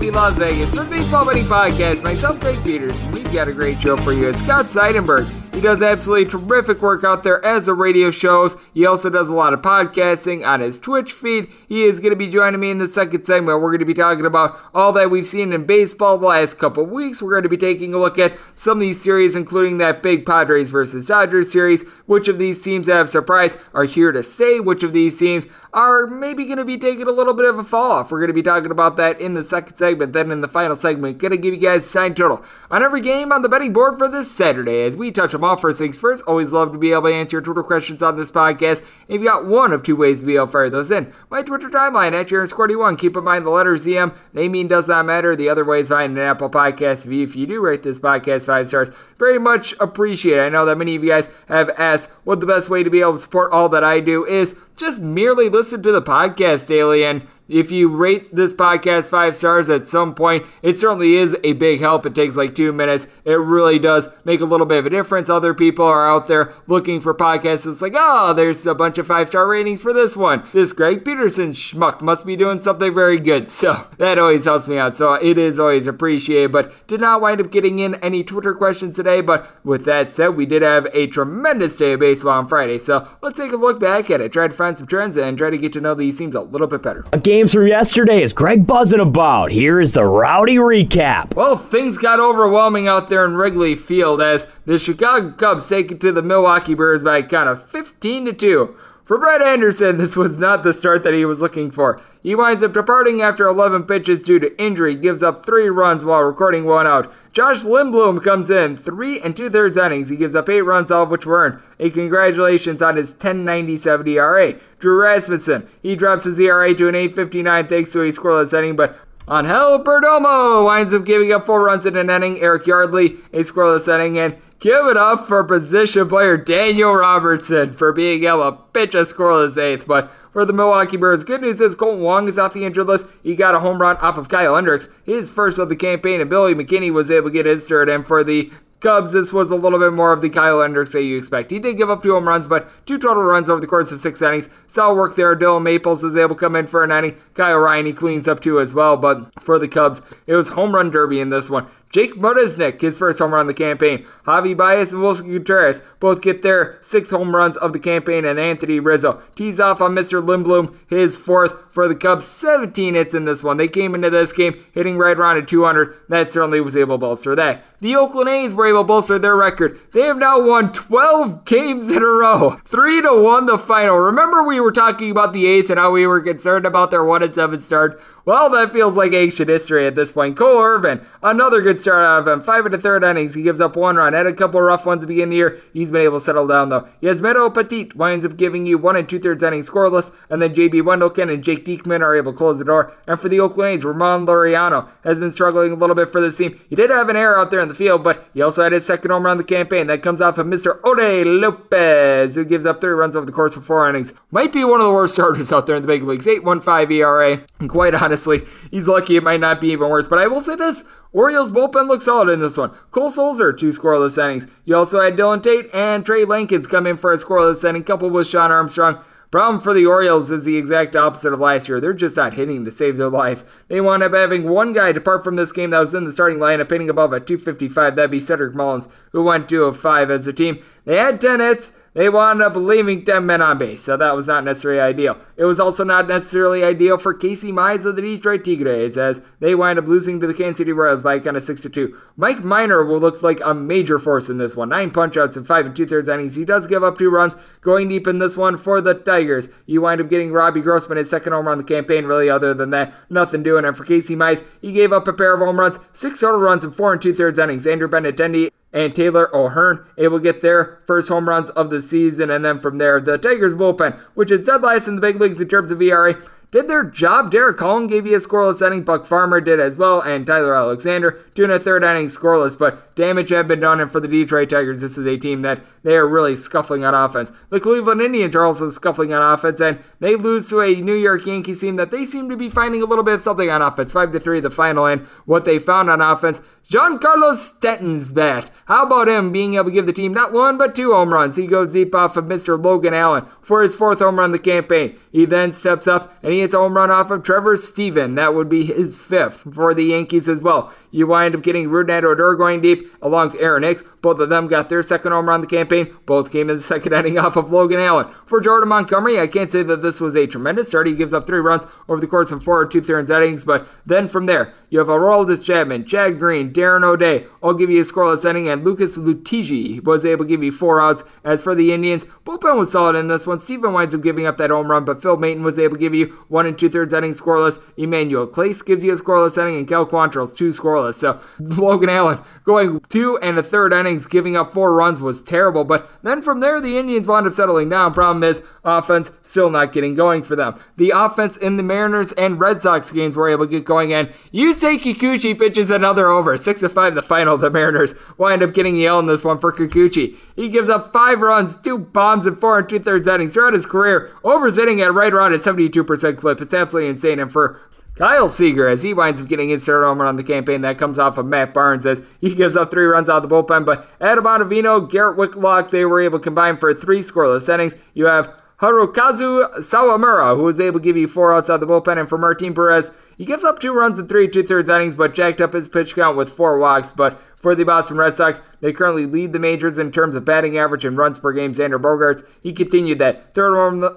lovely Las Vegas, the Baseball Betting Podcast. Myself, Greg Peterson. We've got a great show for you. It's Scott Seidenberg. He does absolutely terrific work out there as the radio shows. He also does a lot of podcasting on his Twitch feed. He is going to be joining me in the second segment. We're going to be talking about all that we've seen in baseball the last couple weeks. We're going to be taking a look at some of these series, including that big Padres versus Dodgers series. Which of these teams have surprised are here to stay? Which of these teams are maybe going to be taking a little bit of a fall off? We're going to be talking about that in the second segment. Then in the final segment, going to give you guys sign total on every game on the betting board for this Saturday as we touch them all first things first. Always love to be able to answer your Twitter questions on this podcast. If you got one of two ways to be able to fire those in, my Twitter timeline at JaronSquarty1. Keep in mind the letter ZM. Naming does not matter. The other way is find an Apple Podcast. If you do rate this podcast five stars, very much appreciate it. I know that many of you guys have asked what the best way to be able to support all that I do is just merely listen to the podcast daily and if you rate this podcast five stars at some point, it certainly is a big help. It takes like two minutes. It really does make a little bit of a difference. Other people are out there looking for podcasts. It's like, oh, there's a bunch of five star ratings for this one. This Greg Peterson schmuck must be doing something very good. So that always helps me out. So it is always appreciated. But did not wind up getting in any Twitter questions today. But with that said, we did have a tremendous day of baseball on Friday. So let's take a look back at it. Try to find some trends and try to get to know these teams a little bit better. A games from yesterday is Greg buzzing about. Here is the rowdy recap. Well, things got overwhelming out there in Wrigley Field as the Chicago Cubs take it to the Milwaukee Brewers by a count of 15 to 2. For Brett Anderson, this was not the start that he was looking for. He winds up departing after 11 pitches due to injury, gives up three runs while recording one out. Josh Lindblom comes in, three and two thirds innings. He gives up eight runs, all of which were earned. A congratulations on his 10.97 ERA. Drew Rasmussen, he drops his ERA to an 8.59 thanks to a scoreless inning, but Angel Perdomo winds up giving up four runs in an inning. Eric Yardley, a scoreless inning, and give it up for position player Daniel Robertson for being able to pitch a scoreless eighth. But for the Milwaukee Brewers, good news is Kolten Wong is off the injured list. He got a home run off of Kyle Hendricks, his first of the campaign, and Billy McKinney was able to get his third. And for the Cubs, this was a little bit more of the Kyle Hendricks that you expect. He did give up two home runs, but two total runs over the course of six innings. Solid work there. Dillon Maples is able to come in for an inning. Kyle Ryan, he cleans up two as well. But for the Cubs, it was home run derby in this one. Jake Marisnick, his first home run of the campaign. Javi Baez and Willson Contreras both get their sixth home runs of the campaign, and Anthony Rizzo tees off on Mr. Lindblom, his fourth for the Cubs. 17 hits in this one. They came into this game hitting right around at 200. That certainly was able to bolster that. The Oakland A's were able to bolster their record. They have now won 12 games in a row. 3 to 1 the final. Remember we were talking about the A's and how we were concerned about their 1 and 7 start? Well, that feels like ancient history at this point. Cole Irvin, another good start of him. Um, five and a third innings. He gives up one run. Had a couple rough ones to begin the year. He's been able to settle down though. Yusmeiro Petit winds up giving you one and two thirds innings scoreless, and then JB Wendelken and Jake Diekman are able to close the door. And for the Oakland A's, Ramon Laureano has been struggling a little bit for this team. He did have an error out there in the field, but he also had his second home run of the campaign. That comes off of Mr. Ode Lopez, who gives up three runs over the course of four innings. Might be one of the worst starters out there in the big leagues. 8.15 ERA. And quite honestly, he's lucky it might not be even worse. But I will say this Orioles bullpen looks solid in this one. Cole Sulser, two scoreless innings. You also had Dylan Tate and Trey Lankins come in for a scoreless inning, coupled with Shawn Armstrong. Problem for the Orioles is the exact opposite of last year. They're just not hitting to save their lives. They wound up having one guy depart from this game that was in the starting lineup, hitting above a 255. That'd be Cedric Mullins, who went 2 of 5 as a team. They had 10 hits. They wound up leaving 10 men on base, so that was not necessarily ideal. It was also not necessarily ideal for Casey Mize of the Detroit Tigres, as they wind up losing to the Kansas City Royals by a count of 6 to 2. Mike Minor will look like a major force in this one. Nine punchouts in five and two thirds innings. He does give up two runs, going deep in this one for the Tigers. You wind up getting Robbie Grossman his second home run on the campaign. Really, other than that, nothing doing. And for Casey Mize, he gave up a pair of home runs, six total runs in four and two thirds innings. Andrew Benintendi and Taylor O'Hearn able to get their first home runs of the season. And then from there, the Tigers bullpen, which is dead last in the big leagues in terms of ERA, did their job. Derek Holland gave you a scoreless inning. Buck Farmer did as well, and Tyler Alexander doing a third inning scoreless. But damage had been done, and for the Detroit Tigers, this is a team that they are really scuffling on offense. The Cleveland Indians are also scuffling on offense, and they lose to a New York Yankees team that they seem to be finding a little bit of something on offense. Five to three, the final, and what they found on offense. Giancarlo Stanton's bat. How about him being able to give the team not one but two home runs? He goes deep off of Mr. Logan Allen for his fourth home run of the campaign. He then steps up and he hits a home run off of Trevor Stephan. That would be his fifth for the Yankees as well. You wind up getting Rougned Odor going deep along with Aaron Hicks. Both of them got their second home run of the campaign. Both came in the second inning off of Logan Allen. For Jordan Montgomery, I can't say that this was a tremendous start. He gives up three runs over the course of four or two thirds innings, but then from there, you have Aroldis Chapman, Chad Green, Darren O'Day. I'll give you a scoreless inning, and Lucas Luetge was able to give you four outs. As for the Indians, bullpen was solid in this one. Stephan winds up giving up that home run, but Phil Maton was able to give you one and two thirds innings scoreless. Emmanuel Clase gives you a scoreless inning, and Cal Quantrill's two scoreless. So Logan Allen going two and a third innings, giving up four runs was terrible. But then from there, the Indians wound up settling down. Problem is, offense still not getting going for them. The offense in the Mariners and Red Sox games were able to get going, and Yusei Kikuchi pitches another over. Six to five, the final. The Mariners wind up getting yelled in this one for Kikuchi. He gives up five runs, two bombs, and four and two thirds innings throughout his career. Overs hitting at right around a 72% clip. It's absolutely insane. And for Kyle Seager, as he winds up getting his third home run on the campaign, that comes off of Matt Barnes as he gives up three runs out of the bullpen. But Adam Ottavino, Garrett Whitlock, they were able to combine for three scoreless innings. You have Hirokazu Sawamura, who was able to give you four outs out of the bullpen, and for Martin Perez, he gives up two runs in three two thirds innings, but jacked up his pitch count with four walks. But for the Boston Red Sox. They currently lead the majors in terms of batting average and runs per game. Xander Bogaerts, he continued that third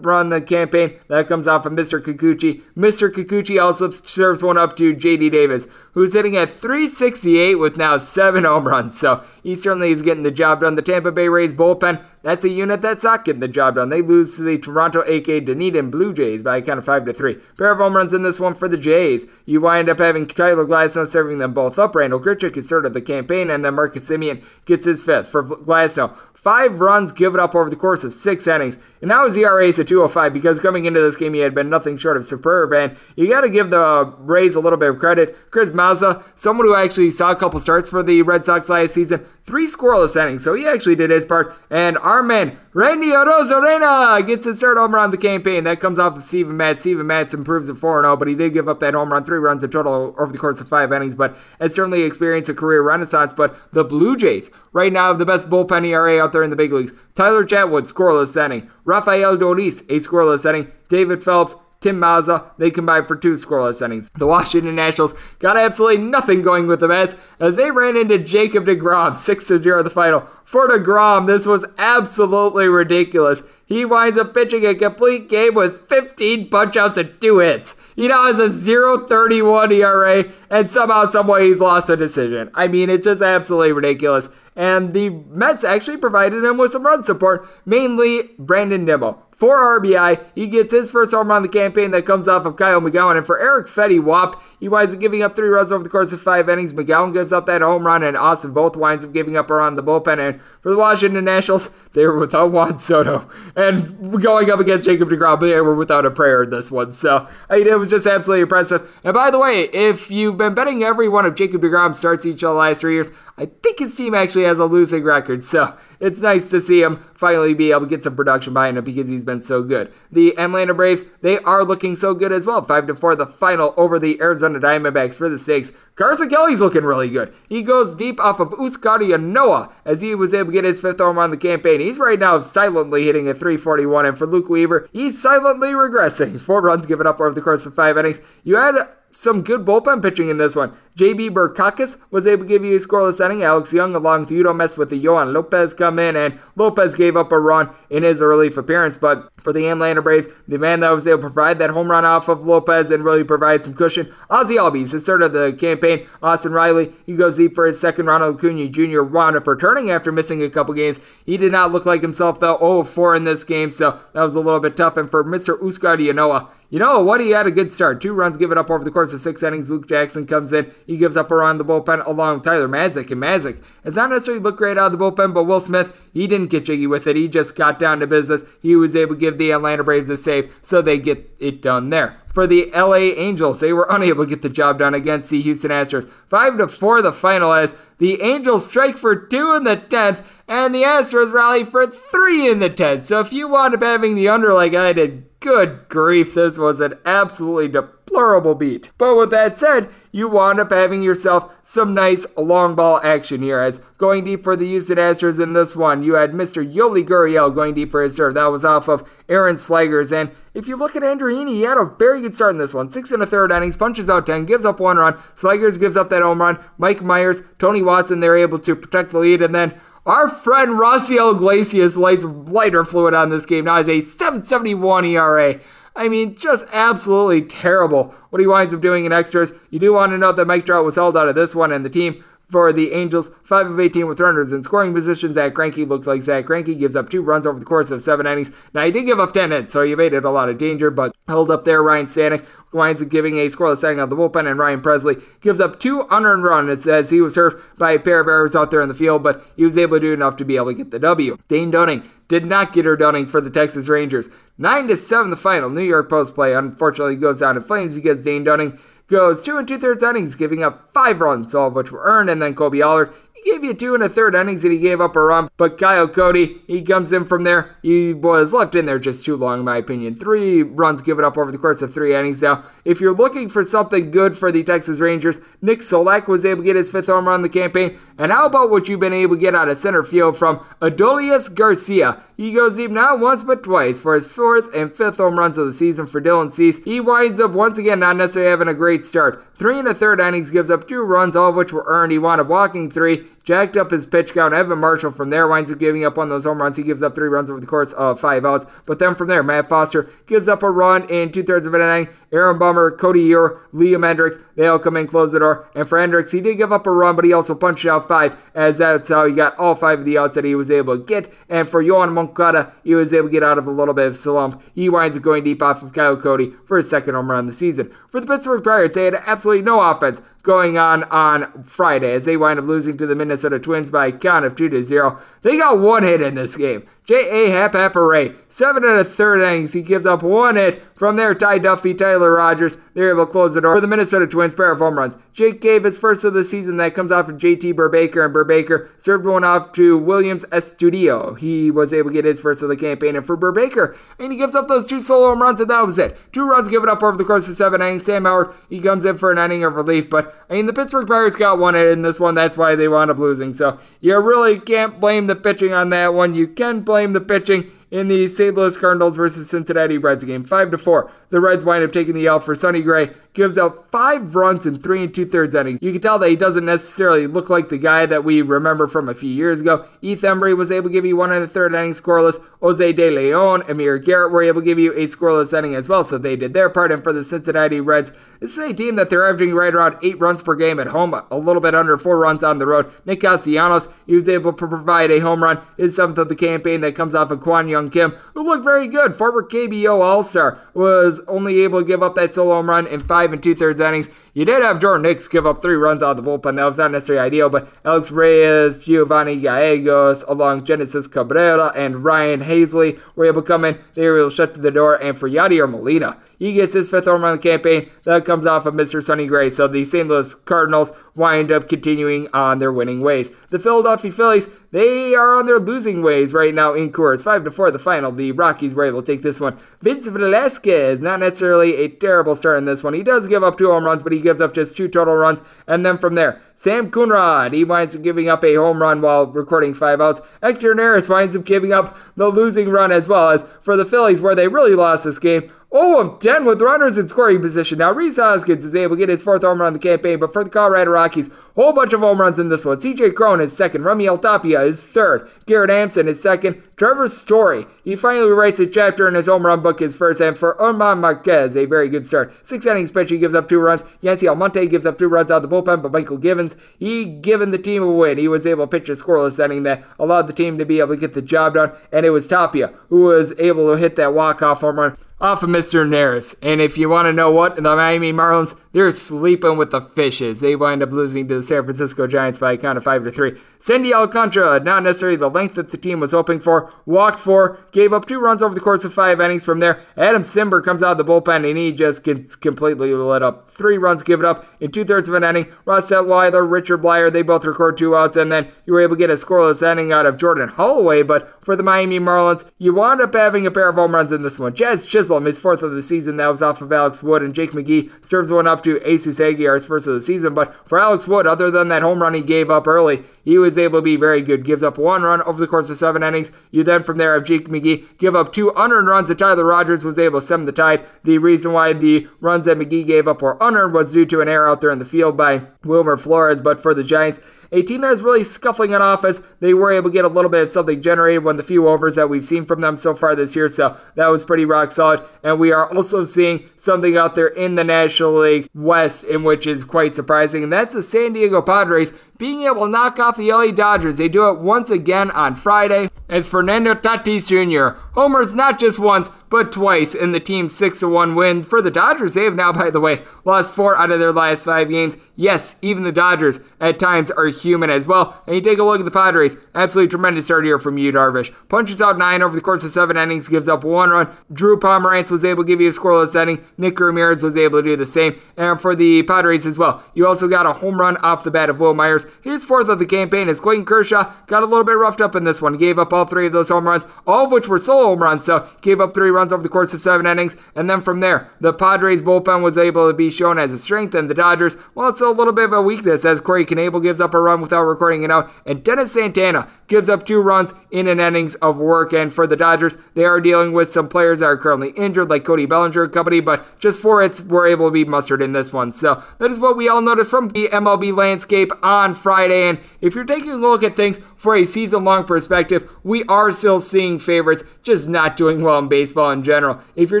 run the campaign. That comes off of Mr. Kikuchi. Mr. Kikuchi also serves one up to JD Davis, who's hitting at 368 with now seven home runs. So he certainly is getting the job done. The Tampa Bay Rays bullpen, that's a unit that's not getting the job done. They lose to the Toronto AK Dunedin Blue Jays by a count of 5 to 3. Pair of home runs in this one for the Jays. You wind up having Tyler Glasnow serving them both up. Randall Grichuk is third of the campaign, and then Marcus Semien gets his fifth for Glasnow. Five runs given up over the course of six innings. And now his ERA is at 205 because coming into this game he had been nothing short of superb. And you got to give the Rays a little bit of credit. Chris Mazza, someone who actually saw a couple starts for the Red Sox last season, three scoreless innings. So he actually did his part. And our man, Randy Arozarena gets his third home run of the campaign. That comes off of Steven Matz. Steven Matz improves at 4 0, but he did give up that home run, three runs in total over the course of five innings. But has certainly experienced a career renaissance. But the Blue Jays right now have the best bullpen ERA out there in the big leagues. Tyler Chatwood, scoreless inning. Rafael Dolis, a scoreless inning. David Phelps, Tim Mayza. They combined for two scoreless innings. The Washington Nationals got absolutely nothing going with the Mets as they ran into Jacob DeGrom, 6 0 the final. For DeGrom, this was absolutely ridiculous. He winds up pitching a complete game with 15 punchouts and two hits. He now has a 0.31 ERA, and somehow, someway, he's lost a decision. I mean, it's just absolutely ridiculous. And the Mets actually provided him with some run support, mainly Brandon Nimmo. For RBI, he gets his first home run of the campaign that comes off of Kyle McGowin. And for Eric Fedde Wap, he winds up giving up three runs over the course of five innings. McGowin gives up that home run, and Austin Voth winds up giving up around the bullpen. And for the Washington Nationals, they were without Juan Soto. And going up against Jacob DeGrom, they were without a prayer in this one. So I mean, it was just absolutely impressive. And by the way, if you've been betting every one of Jacob DeGrom's starts each of the last three years, I think his team actually has a losing record. So it's nice to see him finally be able to get some production behind him because he's been so good. The Atlanta Braves, they are looking so good as well. 5 to 4 the final over the Arizona Diamondbacks for the stakes. Carson Kelly's looking really good. He goes deep off of Huascar Ynoa as he was able to get his fifth home run on the campaign. He's right now silently hitting a 341, and for Luke Weaver, he's silently regressing. Four runs given up over the course of five innings. You had some good bullpen pitching in this one. JB Bukauskas was able to give you a scoreless inning. Alex Young, along with you don't mess with the Yoan Lopez, come in, and Lopez gave up a run in his relief appearance. But for the Atlanta Braves, the man that was able to provide that home run off of Lopez and really provide some cushion, Ozzie Albies, the start of the campaign. Austin Riley, he goes deep for his second. Ronald Acuna Jr. wound up returning after missing a couple games. He did not look like himself, though, 0-4 in this game, so that was a little bit tough. And for Mr. Huascar Ynoa, you know what? He had a good start. Two runs given up over the course of six innings. Luke Jackson comes in. He gives up a around the bullpen along with Tyler Matzek. And Matzek has not necessarily looked great out of the bullpen, but Will Smith, he didn't get jiggy with it. He just got down to business. He was able to give the Atlanta Braves a save, so they get it done there. For the LA Angels, they were unable to get the job done against the Houston Astros. 5 to 4 the final as the Angels strike for 2 in the 10th, and the Astros rally for 3 in the 10th. So if you wound up having the under like I did, Good grief, this was an absolutely deplorable beat. But with that said, you wound up having yourself some nice long ball action here. As going deep for the Houston Astros in this one, you had Mr. Yuli Gurriel going deep for his serve. That was off of Aaron Slegers. And if you look at Heaney, he had a very good start in this one. Six and a third innings, punches out 10, gives up one run. Slegers gives up that home run. Mike Mayers, Tony Watson, they're able to protect the lead. And then our friend Raisel Iglesias lights lighter fluid on this game. Now has a 771 ERA. I mean, just absolutely terrible what he winds up doing in extras. You do want to note that Mike Trout was held out of this one, and the team for the Angels, 5 of 18 with runners in scoring positions. Zack Greinke looks like Zack Greinke gives up two runs over the course of seven innings. Now, he did give up 10 hits, so he evaded a lot of danger, but held up there. Ryan Stanek winds up giving a scoreless setting of the bullpen, and Ryan Pressly gives up two unearned runs as he was hurt by a pair of errors out there in the field, but he was able to do enough to be able to get the W. Dane Dunning did not get her Dunning for the Texas Rangers. 9 to 7 the final. New York Post play unfortunately goes down in flames because Dane Dunning goes two and two thirds innings, giving up five runs, all of which were earned, and then Kolby Allard gave you two and a third innings and he gave up a run. But Kyle Cody, he comes in from there. He was left in there just too long, in my opinion. Three runs given up over the course of three innings. Now, if you're looking for something good for the Texas Rangers, Nick Solak was able to get his fifth home run in the campaign. And how about what you've been able to get out of center field from Adolis Garcia? He goes deep not once but twice for his fourth and fifth home runs of the season for Dylan Cease. He winds up once again not necessarily having a great start. Three and a third innings gives up two runs, all of which were earned. He wound up walking three jacked up his pitch count. Evan Marshall from there winds up giving up on those home runs. He gives up three runs over the course of five outs. But then from there, Matt Foster gives up a run in two thirds of an inning. Aaron Bummer, Codi Heuer, Liam Hendriks, they all come in, close the door. And for Hendriks, he did give up a run, but he also punched out five, as that's how he got all five of the outs that he was able to get. And for Yoan Moncada, he was able to get out of a little bit of slump. He winds up going deep off of Kyle Cody for his second home run of the season. For the Pittsburgh Pirates, they had absolutely no offense going on on Friday as they wind up losing to the Minnesota Twins by a count of 2 to 0. They got one hit in this game. J.A. Happ Happeray, seven and a third innings. He gives up one hit. From there, Ty Duffey, Tyler Rogers, they're able to close the door for the Minnesota Twins pair of home runs. Jake Cave his first of the season that comes off of J.T. Brubaker, and Brubaker served one off to Willians Astudillo. He was able to get his first of the campaign, and for Brubaker, and he gives up those two solo home runs, and that was it. Two runs given up over the course of seven innings. Sam Howard, he comes in for an inning of relief, but I mean, the Pittsburgh Pirates got one hit in this one. That's why they wound up losing. So you really can't blame the pitching on that one. You can blame the pitching in the St. Louis Cardinals versus Cincinnati Reds game. 5 to 4. The Reds wind up taking the L for Sonny Gray gives up five runs in three and two thirds innings. You can tell that he doesn't necessarily look like the guy that we remember from a few years ago. Heath Hembree was able to give you one and a third inning scoreless. Jose De Leon, Amir Garrett were able to give you a scoreless inning as well, so they did their part. And for the Cincinnati Reds, this is a team that they're averaging right around eight runs per game at home, a little bit under four runs on the road. Nick Castellanos, he was able to provide a home run, his seventh of the campaign that comes off of Kwang Kim, who looked very good. Former KBO All Star was only able to give up that solo home run in five and two thirds innings. You did have Jordan Hicks give up three runs out of the bullpen. That was not necessarily ideal, but Alex Reyes, Giovanny Gallegos, along Genesis Cabrera, and Ryan Helsley were able to come in. They were able to shut the door. And for Yadier Molina, he gets his fifth home run of the campaign. That comes off of Mr. Sonny Gray. So the St. Louis Cardinals wind up continuing on their winning ways. The Philadelphia Phillies, they are on their losing ways right now in Coors. 5 to 4 the final. The Rockies were able to take this one. Vince Velasquez, not necessarily a terrible start in this one. He does give up two home runs, but he gives up just two total runs. And then from there, Sam Coonrod, he winds up giving up a home run while recording five outs. Hector Neris winds up giving up the losing run as well as for the Phillies, where they really lost this game. 0 of 10 with runners in scoring position. Now, Rhys Hoskins is able to get his fourth home run in the campaign, but for the Colorado Rockies, whole bunch of home runs in this one. CJ Cron is second, Raimel Tapia is third, Garrett Hampson is second, Trevor Story, he finally writes a chapter in his home run book, his first, and for German Marquez, a very good start. Six innings pitch, he gives up two runs. Yency Almonte gives up two runs out of the bullpen, but Mychal Givens, he given the team a win. He was able to pitch a scoreless inning that allowed the team to be able to get the job done, and it was Tapia who was able to hit that walk-off home run off of Mr. Neris. And if you want to know what, the Miami Marlins, they're sleeping with the fishes. They wind up losing to the San Francisco Giants by a count of 5 to 3. Sandy Alcantara, not necessarily the length that the team was hoping for, walked four, gave up two runs over the course of five innings from there. Adam Cimber comes out of the bullpen and he just gets completely lit up. Three runs given up in two thirds of an inning. Ross Detwiler, Richard Bleier, they both record two outs, and then you were able to get a scoreless inning out of Jordan Holloway. But for the Miami Marlins, you wound up having a pair of home runs in this one. Jazz Chisholm, his fourth of the season, that was off of Alex Wood, and Jake McGee serves one up to Jesus Aguilar's first of the season. But for Alex Wood, other than that home run he gave up early, he was able to be very good. Gives up one run over the course of seven innings. You then from there have Jake McGee give up two unearned runs that Tyler Rogers was able to stem the tide. The reason why the runs that McGee gave up were unearned was due to an error out there in the field by Wilmer Flores. But for the Giants, a team that is really scuffling on offense. They were able to get a little bit of something generated when the few overs that we've seen from them so far this year. So that was pretty rock solid. And we are also seeing something out there in the National League West, in which is quite surprising. And that's the San Diego Padres being able to knock off the LA Dodgers. They do it once again on Friday as Fernando Tatis Jr. homers not just once, but twice in the team's 6 1 win. For the Dodgers, they have now, by the way, lost four out of their last five games. Yes, even the Dodgers at times are human as well. And you take a look at the Padres, absolutely tremendous start here from Yu Darvish. Punches out nine over the course of seven innings, gives up one run. Drew Pomeranz was able to give you a scoreless inning. Nick Ramirez was able to do the same. And for the Padres as well, you also got a home run off the bat of Wil Myers. His fourth of the campaign is Clayton Kershaw. Got a little bit roughed up in this one. Gave up all three of those home runs, all of which were solo home runs. So gave up three runs over the course of seven innings. And then from there, the Padres bullpen was able to be shown as a strength, and the Dodgers, well, it's a little bit of a weakness as Corey Knebel gives up a run without recording it out, and Dennis Santana gives up two runs in an innings of work. And for the Dodgers, they are dealing with some players that are currently injured, like Cody Bellinger and company, but just four hits were able to be mustered in this one. So that is what we all noticed from the MLB landscape on Friday. And if you're taking a look at things for a season long perspective, we are still seeing favorites just not doing well in baseball in general. If you're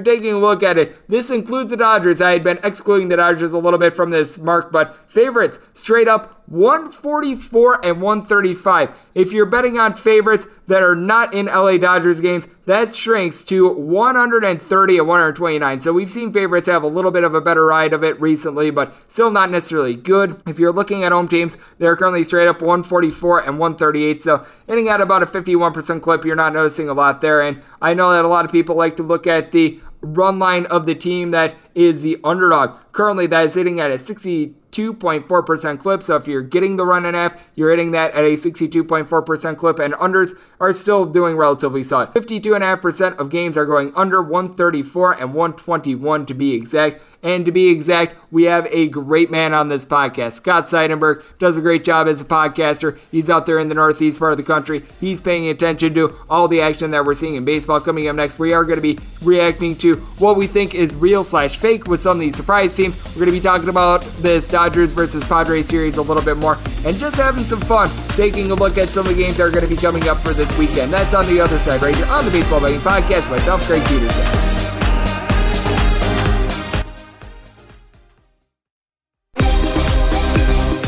taking a look at it, this includes the Dodgers. I had been excluding the Dodgers a little bit from this mark, but favorites straight up 144 and 135. If you're betting on favorites that are not in LA Dodgers games, that shrinks to 130 and 129. So we've seen favorites have a little bit of a better ride of it recently, but still not necessarily good. If you're looking at home teams, they're currently straight up 144 and 138. So hitting at about a 51% clip, you're not noticing a lot there. And I know that a lot of people like to look at the run line of the team that is the underdog. Currently, that is hitting at a 62.4% clip. So if you're getting the run and F, you're hitting that at a 62.4% clip, and unders are still doing relatively solid. 52.5% of games are going under 134 and 121 to be exact. And to be exact, we have a great man on this podcast. Scott Seidenberg does a great job as a podcaster. He's out there in the northeast part of the country. He's paying attention to all the action that we're seeing in baseball. Coming up next, we are going to be reacting to what we think is real slash fake with some of these surprise teams. We're going to be talking about this Dodgers versus Padres series a little bit more and just having some fun taking a look at some of the games that are going to be coming up for this weekend. That's on the other side right here on the Baseball Betting Podcast. Myself, Greg Peterson.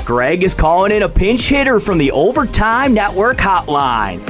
Greg is calling in a pinch hitter from the Overtime Network hotline.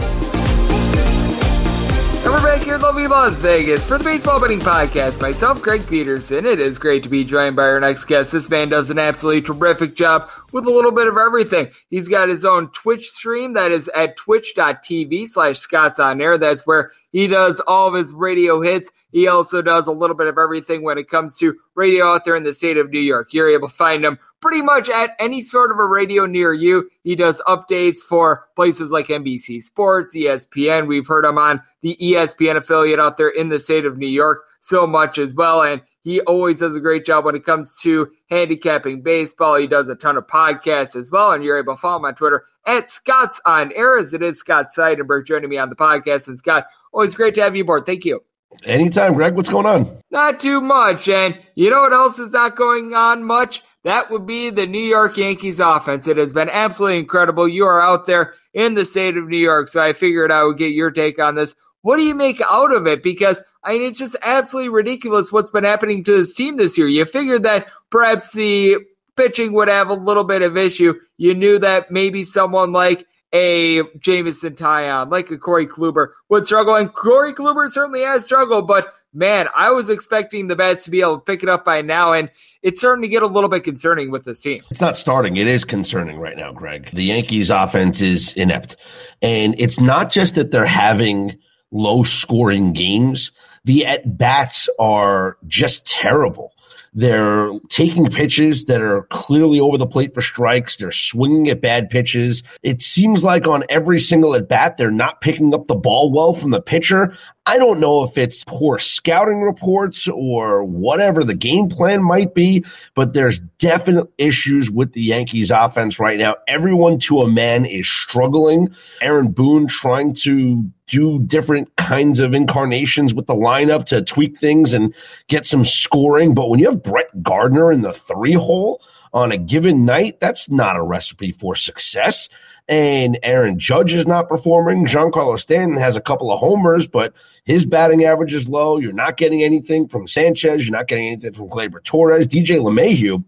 And we're back here in lovely Las Vegas for the Baseball Betting Podcast. Myself, Greg Peterson. It is great to be joined by our next guest. This man does an absolutely terrific job with a little bit of everything. He's got his own Twitch stream that is at twitch.tv slash Scott's on air. That's where he does all of his radio hits. He also does a little bit of everything when it comes to radio out there in the state of New York. You're able to find him pretty much at any sort of a radio near you. He does updates for places like NBC Sports, ESPN. We've heard him on the ESPN affiliate out there in the state of New York so much as well. And he always does a great job when it comes to handicapping baseball. He does a ton of podcasts as well. And you're able to follow him on Twitter at Scott's on air as it is Scott Seidenberg joining me on the podcast. And Scott, always great to have you aboard. Thank you. Anytime, Greg. What's going on? Not too much. And you know what else is not going on much? That would be the New York Yankees offense. It has been absolutely incredible. You are out there in the state of New York, so I figured I would get your take on this. What do you make out of it? Because I mean, it's just absolutely ridiculous what's been happening to this team this year. You figured that perhaps the pitching would have a little bit of issue. You knew that maybe someone like a Jameson Taillon, like a Corey Kluber would struggle, and Corey Kluber certainly has struggled, but man, I was expecting the bats to be able to pick it up by now, and it's starting to get a little bit concerning with this team. It's not starting. It is concerning right now, Greg. The Yankees offense is inept. And it's not just that they're having low scoring games. The at bats are just terrible. They're taking pitches that are clearly over the plate for strikes. They're swinging at bad pitches. It seems like on every single at bat, they're not picking up the ball well from the pitcher. I don't know if it's poor scouting reports or whatever the game plan might be, but there's definite issues with the Yankees offense right now. Everyone to a man is struggling. Aaron Boone trying to do different kinds of incarnations with the lineup to tweak things and get some scoring. But when you have Brett Gardner in the three hole on a given night, that's not a recipe for success and Aaron Judge is not performing. Giancarlo Stanton has a couple of homers, but his batting average is low. You're not getting anything from Sanchez. You're not getting anything from Gleyber Torres. DJ LeMahieu,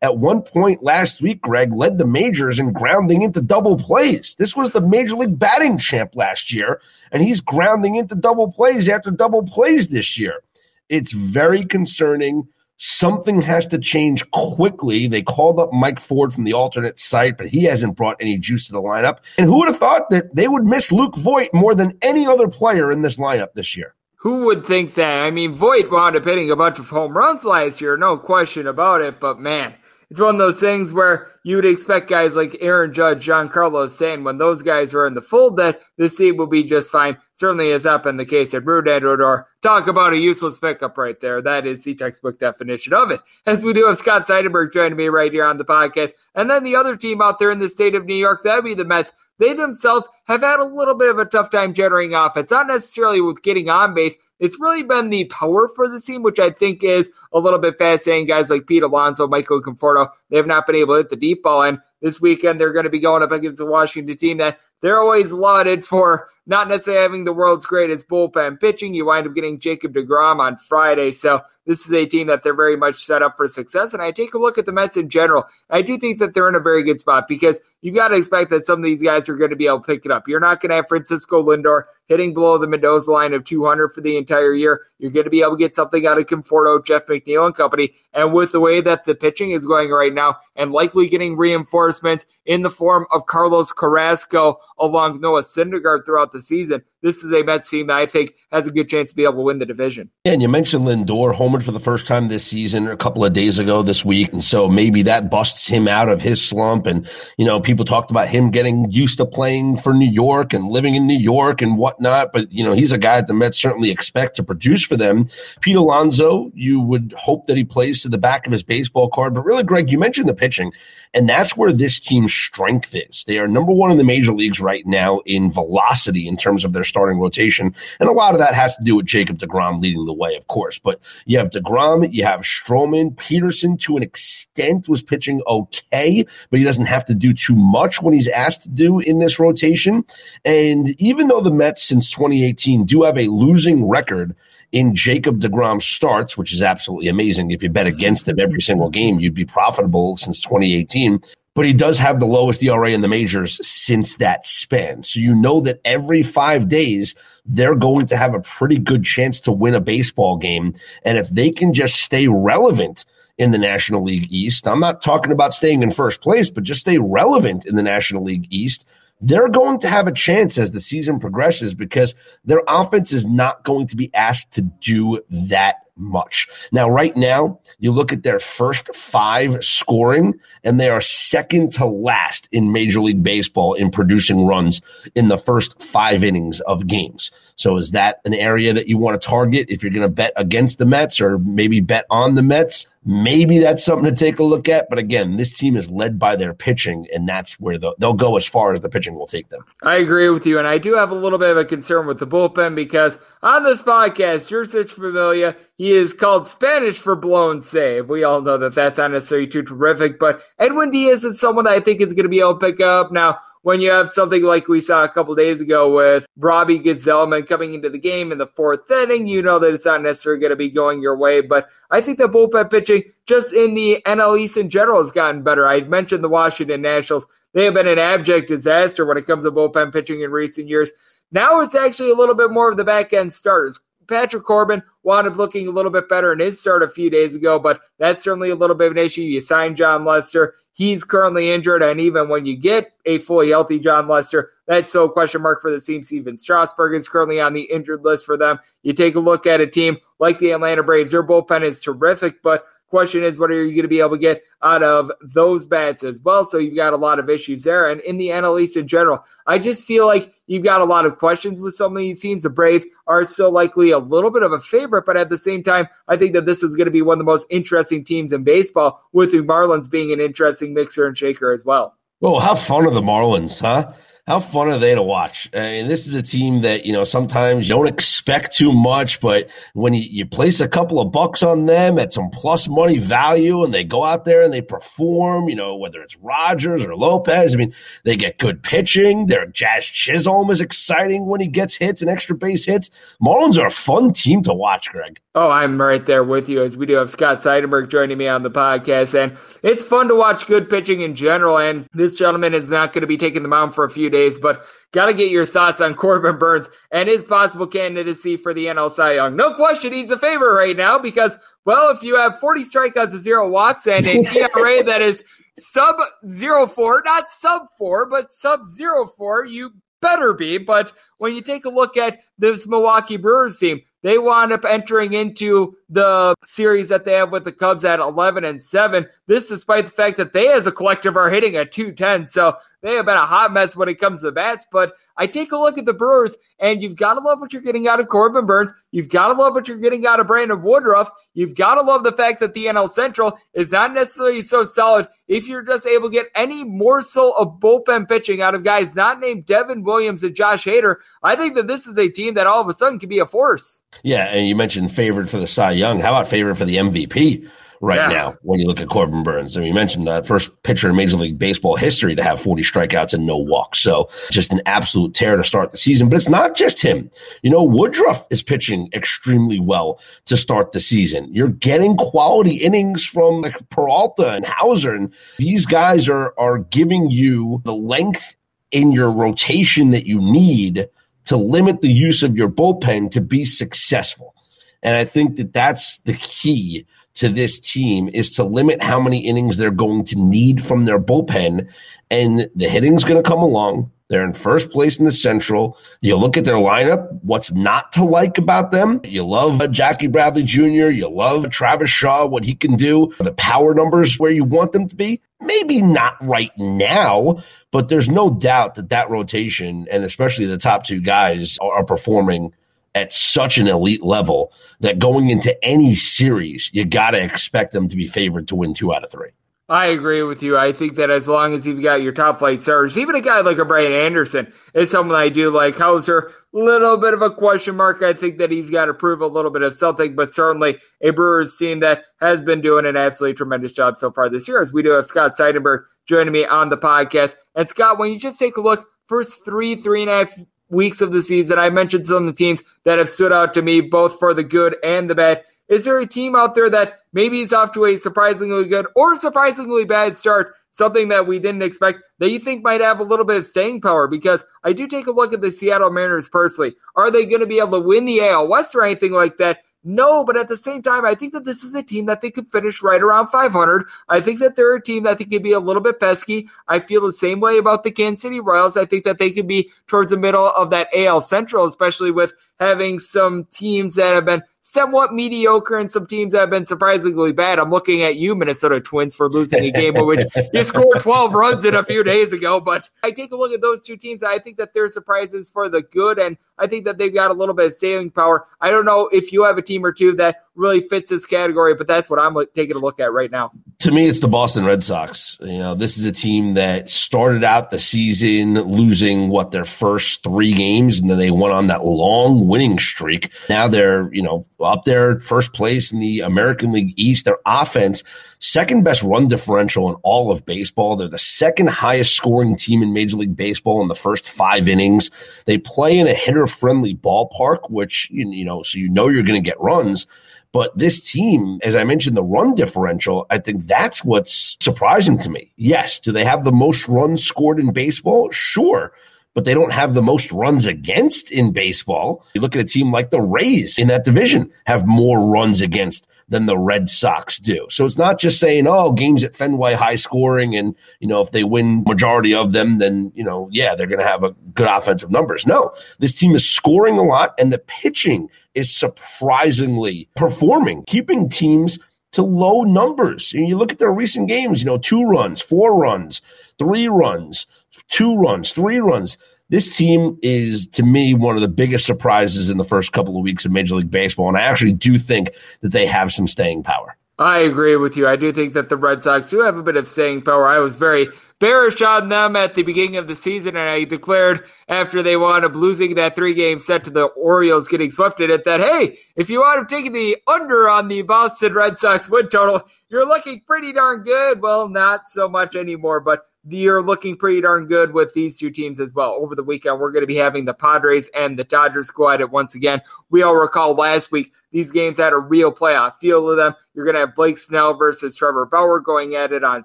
at one point last week, Greg led the majors in grounding into double plays. This was the major league batting champ last year, and he's grounding into double plays after double plays this year. It's very concerning Something has to change quickly. They called up Mike Ford from the alternate site, but he hasn't brought any juice to the lineup. And who would have thought that they would miss Luke Voit more than any other player in this lineup this year? Who would think that? I mean, Voit wound up hitting a bunch of home runs last year, no question about it. But man, it's one of those things where you would expect guys like Aaron Judge, Giancarlo Stanton, when those guys are in the fold, that this team will be just fine. Certainly has not been the case at Rougned Odor. Talk about a useless pickup right there. That is the textbook definition of it. As we do have Scott Seidenberg joining me right here on the podcast. And then the other team out there in the state of New York, that would be the Mets they themselves have had a little bit of a tough time generating offense, It's not necessarily with getting on base. It's really been the power for the team, which I think is a little bit fascinating. Guys like Pete Alonso, Michael Conforto, they have not been able to hit the deep ball. And this weekend, they're going to be going up against the Washington team that they're always lauded for not necessarily having the world's greatest bullpen pitching. You wind up getting Jacob DeGrom on Friday. So this is a team that they're very much set up for success. And I take a look at the Mets in general. I do think that they're in a very good spot because you've got to expect that some of these guys are going to be able to pick it up. You're not going to have Francisco Lindor hitting below the Mendoza line of 200 for the entire year. You're going to be able to get something out of Conforto, Jeff McNeil, and company. And with the way that the pitching is going right now, and likely getting reinforcements in the form of Carlos Carrasco along Noah Syndergaard throughout the season, this is a Mets team that I think has a good chance to be able to win the division. Yeah, and you mentioned Lindor homered for the first time this season a couple of days ago this week. And so maybe that busts him out of his slump. And, you know, people talked about him getting used to playing for New York and living in New York and whatnot. But, you know, he's a guy that the Mets certainly expect to produce for them. Pete Alonso, you would hope that he plays to the back of his baseball card. But really, Greg, you mentioned the pitching. And that's where this team's strength is. They are number one in the major leagues right now in velocity in terms of their starting rotation. And a lot of that has to do with Jacob DeGrom leading the way, of course. But you have DeGrom, you have Stroman, Peterson to an extent was pitching okay, but he doesn't have to do too much when he's asked to do in this rotation. And even though the Mets since 2018 do have a losing record, in Jacob DeGrom starts, which is absolutely amazing. If you bet against him every single game, you'd be profitable since 2018. But he does have the lowest ERA in the majors since that span. So you know that every five days, they're going to have a pretty good chance to win a baseball game. And if they can just stay relevant in the National League East, I'm not talking about staying in first place, but just stay relevant in the National League East they're going to have a chance as the season progresses because their offense is not going to be asked to do that much. Now, right now, you look at their first five scoring, and they are second to last in Major League Baseball in producing runs in the first five innings of games. So, is that an area that you want to target if you're going to bet against the Mets or maybe bet on the Mets? Maybe that's something to take a look at. But again, this team is led by their pitching, and that's where the, they'll go as far as the pitching will take them. I agree with you. And I do have a little bit of a concern with the bullpen because on this podcast, you're such familiar. He is called Spanish for blown save. We all know that that's not necessarily too terrific, but Edwin Diaz is someone that I think is going to be able to pick up. Now, when you have something like we saw a couple days ago with Robbie Gsellman coming into the game in the fourth inning, you know that it's not necessarily going to be going your way. But I think the bullpen pitching just in the NL East in general has gotten better. I mentioned the Washington Nationals. They have been an abject disaster when it comes to bullpen pitching in recent years. Now it's actually a little bit more of the back end starters. Patrick Corbin wound up looking a little bit better in his start a few days ago, but that's certainly a little bit of an issue. You signed Jon Lester. He's currently injured, and even when you get a fully healthy Jon Lester, that's still a question mark for the team. Stephen Strasburg is currently on the injured list for them. You take a look at a team like the Atlanta Braves, their bullpen is terrific, but Question is, what are you going to be able to get out of those bats as well? So you've got a lot of issues there. And in the East in general, I just feel like you've got a lot of questions with some of these teams. The Braves are still likely a little bit of a favorite, but at the same time, I think that this is going to be one of the most interesting teams in baseball, with the Marlins being an interesting mixer and shaker as well. Well, how fun are the Marlins, huh? How fun are they to watch? I And this is a team that, you know, sometimes you don't expect too much, but when you, you place a couple of bucks on them at some plus money value and they go out there and they perform, you know, whether it's Rogers or Lopez, I mean, they get good pitching. Their Jazz Chisholm is exciting when he gets hits and extra base hits. Marlins are a fun team to watch, Greg. Oh, I'm right there with you as we do have Scott Seidenberg joining me on the podcast. And it's fun to watch good pitching in general. And this gentleman is not going to be taking the mound for a few days, but got to get your thoughts on Corbin Burnes and his possible candidacy for the NL Cy Young. No question he's a favorite right now because, well, if you have 40 strikeouts and zero walks and an ERA that is sub zero four, not sub four, but sub zero four, you better be. But when you take a look at this Milwaukee Brewers team, they wound up entering into the series that they have with the Cubs at 11 and 7. This despite the fact that they as a collective are hitting at 210. So they have been a hot mess when it comes to bats, but I take a look at the Brewers, and you've got to love what you're getting out of Corbin Burnes. You've got to love what you're getting out of Brandon Woodruff. You've got to love the fact that the NL Central is not necessarily so solid if you're just able to get any morsel of bullpen pitching out of guys not named Devin Williams and Josh Hader. I think that this is a team that all of a sudden can be a force. Yeah, and you mentioned favored for the Cy Young. How about favored for the MVP? Right yeah. now when you look at Corbin Burnes. I mean, you mentioned the first pitcher in Major League Baseball history to have 40 strikeouts and no walks. So just an absolute tear to start the season. But it's not just him. You know, Woodruff is pitching extremely well to start the season. You're getting quality innings from like Peralta and Houser. and these guys are are giving you the length in your rotation that you need to limit the use of your bullpen to be successful. And I think that that's the key to this team is to limit how many innings they're going to need from their bullpen. And the hitting's going to come along. They're in first place in the Central. You look at their lineup, what's not to like about them? You love Jackie Bradley Jr., you love Travis Shaw, what he can do, the power numbers where you want them to be. Maybe not right now, but there's no doubt that that rotation, and especially the top two guys, are, performing at such an elite level that going into any series, you got to expect them to be favored to win two out of three. I agree with you. I think that as long as you've got your top flight stars, even a guy like a Brian Anderson is someone I do like. Houser, little bit of a question mark. I think that he's got to prove a little bit of something, but certainly a Brewers team that has been doing an absolutely tremendous job so far this year. As we do have Scott Seidenberg joining me on the podcast. And Scott, when you just take a look, first three, three and a half weeks of the season, I mentioned some of the teams that have stood out to me, both for the good and the bad. Is there a team out there that maybe is off to a surprisingly good or surprisingly bad start, something that we didn't expect that you think might have a little bit of staying power? Because I do take a look at the Seattle Mariners personally. Are they going to be able to win the AL West or anything like that? No, but at the same time, I think that this is a team that they could finish right around 500. I think that they're a team that I think could be a little bit pesky. I feel the same way about the Kansas City Royals. I think that they could be towards the middle of that AL Central, especially with having some teams that have been somewhat mediocre and some teams that have been surprisingly bad. I'm looking at you, Minnesota Twins, for losing a game in which you scored 12 runs in a few days ago. But I take a look at those two teams. I think that they're surprises for the good, and I think that they've got a little bit of saving power. I don't know if you have a team or two that really fits this category, but that's what I'm taking a look at right now. To me, it's the Boston Red Sox. You know, this is a team that started out the season losing what their first three games, and then they went on that long winning streak. Now they're, you know, up there first place in the American League East. Their offense, second best run differential in all of baseball. They're the second highest scoring team in Major League Baseball in the first five innings. They play in a hitter friendly ballpark, which, you know, so you know you're going to get runs. But this team, as I mentioned, the run differential, I think that's what's surprising to me. Yes. Do they have the most runs scored in baseball? Sure. But they don't have the most runs against in baseball. You look at a team like the Rays in that division have more runs against than the Red Sox do. So it's not just saying, oh, games at Fenway high scoring and, you know, if they win majority of them, then, you know, yeah, they're going to have a good offensive numbers. No, this team is scoring a lot and the pitching is surprisingly performing, keeping teams to low numbers. And you look at their recent games, you know, two runs, four runs, three runs, two runs, three runs this team is to me one of the biggest surprises in the first couple of weeks of Major League Baseball, and I actually do think that they have some staying power. I agree with you. I do think that the Red Sox do have a bit of staying power. I was very bearish on them at the beginning of the season, and I declared after they wound up losing that three game set to the Orioles getting swept in it that, hey, if you wound up taking the under on the Boston Red Sox win total, you're looking pretty darn good. Well, not so much anymore, but you're looking pretty darn good with these two teams as well. Over the weekend, we're going to be having the Padres and the Dodgers go at it once again. We all recall last week these games had a real playoff feel to them. You're going to have Blake Snell versus Trevor Bauer going at it on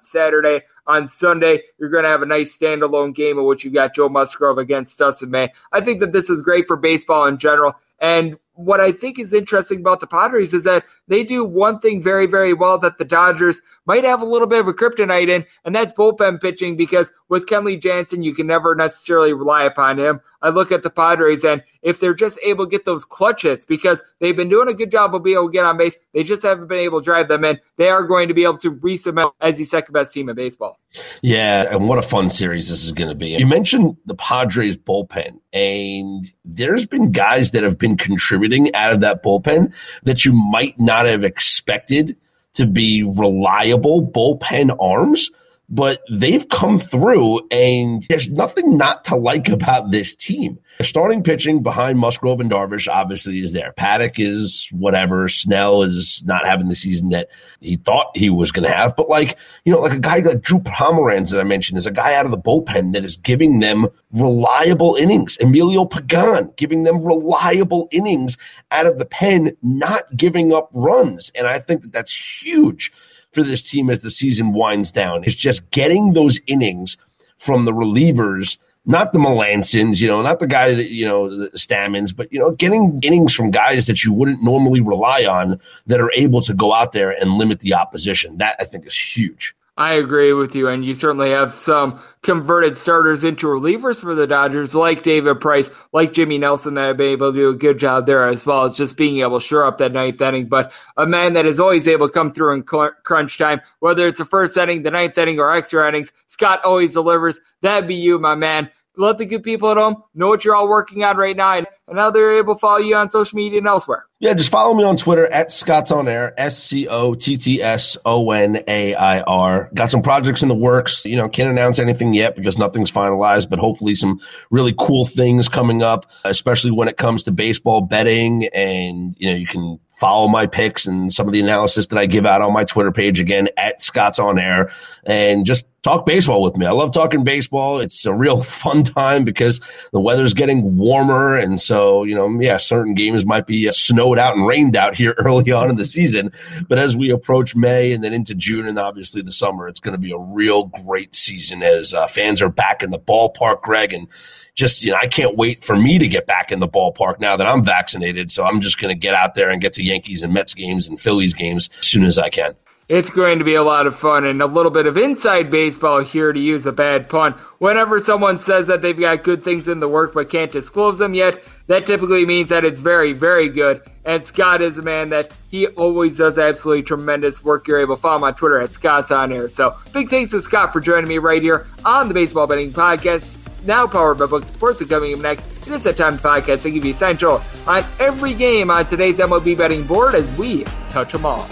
Saturday. On Sunday, you're going to have a nice standalone game in which you got Joe Musgrove against Dustin May. I think that this is great for baseball in general. And what I think is interesting about the Padres is that they do one thing very, very well that the Dodgers might have a little bit of a kryptonite in, and that's bullpen pitching because with Kenley Jansen, you can never necessarily rely upon him. I look at the Padres, and if they're just able to get those clutch hits, because they've been doing a good job of being able to get on base, they just haven't been able to drive them in. They are going to be able to re-cement as the second best team in baseball. Yeah, and what a fun series this is going to be. You mentioned the Padres bullpen, and there's been guys that have been contributing out of that bullpen that you might not have expected to be reliable bullpen arms but they've come through and there's nothing not to like about this team. Starting pitching behind Musgrove and Darvish obviously is there. Paddock is whatever. Snell is not having the season that he thought he was going to have. But like, you know, like a guy like Drew Pomeranz that I mentioned is a guy out of the bullpen that is giving them reliable innings. Emilio Pagan giving them reliable innings out of the pen, not giving up runs. And I think that that's huge for this team as the season winds down is just getting those innings from the relievers, not the Melancons, you know, not the guy that, you know, the Stammens, but, you know, getting innings from guys that you wouldn't normally rely on that are able to go out there and limit the opposition. That I think is huge. I agree with you, and you certainly have some converted starters into relievers for the Dodgers, like David Price, like Jimmy Nelson, that have been able to do a good job there as well as just being able to shore up that ninth inning. But a man that is always able to come through in crunch time, whether it's the first inning, the ninth inning, or extra innings, Scott always delivers. That'd be you, my man let the good people at home know what you're all working on right now and, how they're able to follow you on social media and elsewhere. Yeah, just follow me on Twitter at Scott's On Air, S C O T T S O N A I R. Got some projects in the works. You know, can't announce anything yet because nothing's finalized, but hopefully some really cool things coming up, especially when it comes to baseball betting. And, you know, you can follow my picks and some of the analysis that I give out on my Twitter page again at Scott's on air and just talk baseball with me. I love talking baseball. It's a real fun time because the weather's getting warmer. And so, you know, yeah, certain games might be uh, snowed out and rained out here early on in the season. But as we approach May and then into June and obviously the summer, it's going to be a real great season as uh, fans are back in the ballpark, Greg. And just, you know, I can't wait for me to get back in the ballpark now that I'm vaccinated. So I'm just going to get out there and get to Yankees and Mets games and Phillies games as soon as I can. It's going to be a lot of fun and a little bit of inside baseball here to use a bad pun. Whenever someone says that they've got good things in the work but can't disclose them yet, that typically means that it's very, very good. And Scott is a man that he always does absolutely tremendous work. You're able to follow him on Twitter at Scott's On Air. So big thanks to Scott for joining me right here on the Baseball Betting Podcast now powered by Book Sports. And coming up next, it is that time podcast to give you central on every game on today's MLB betting board as we touch them all.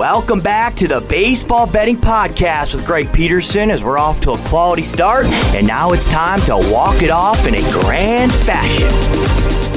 Welcome back to the Baseball Betting Podcast with Greg Peterson as we're off to a quality start. And now it's time to walk it off in a grand fashion.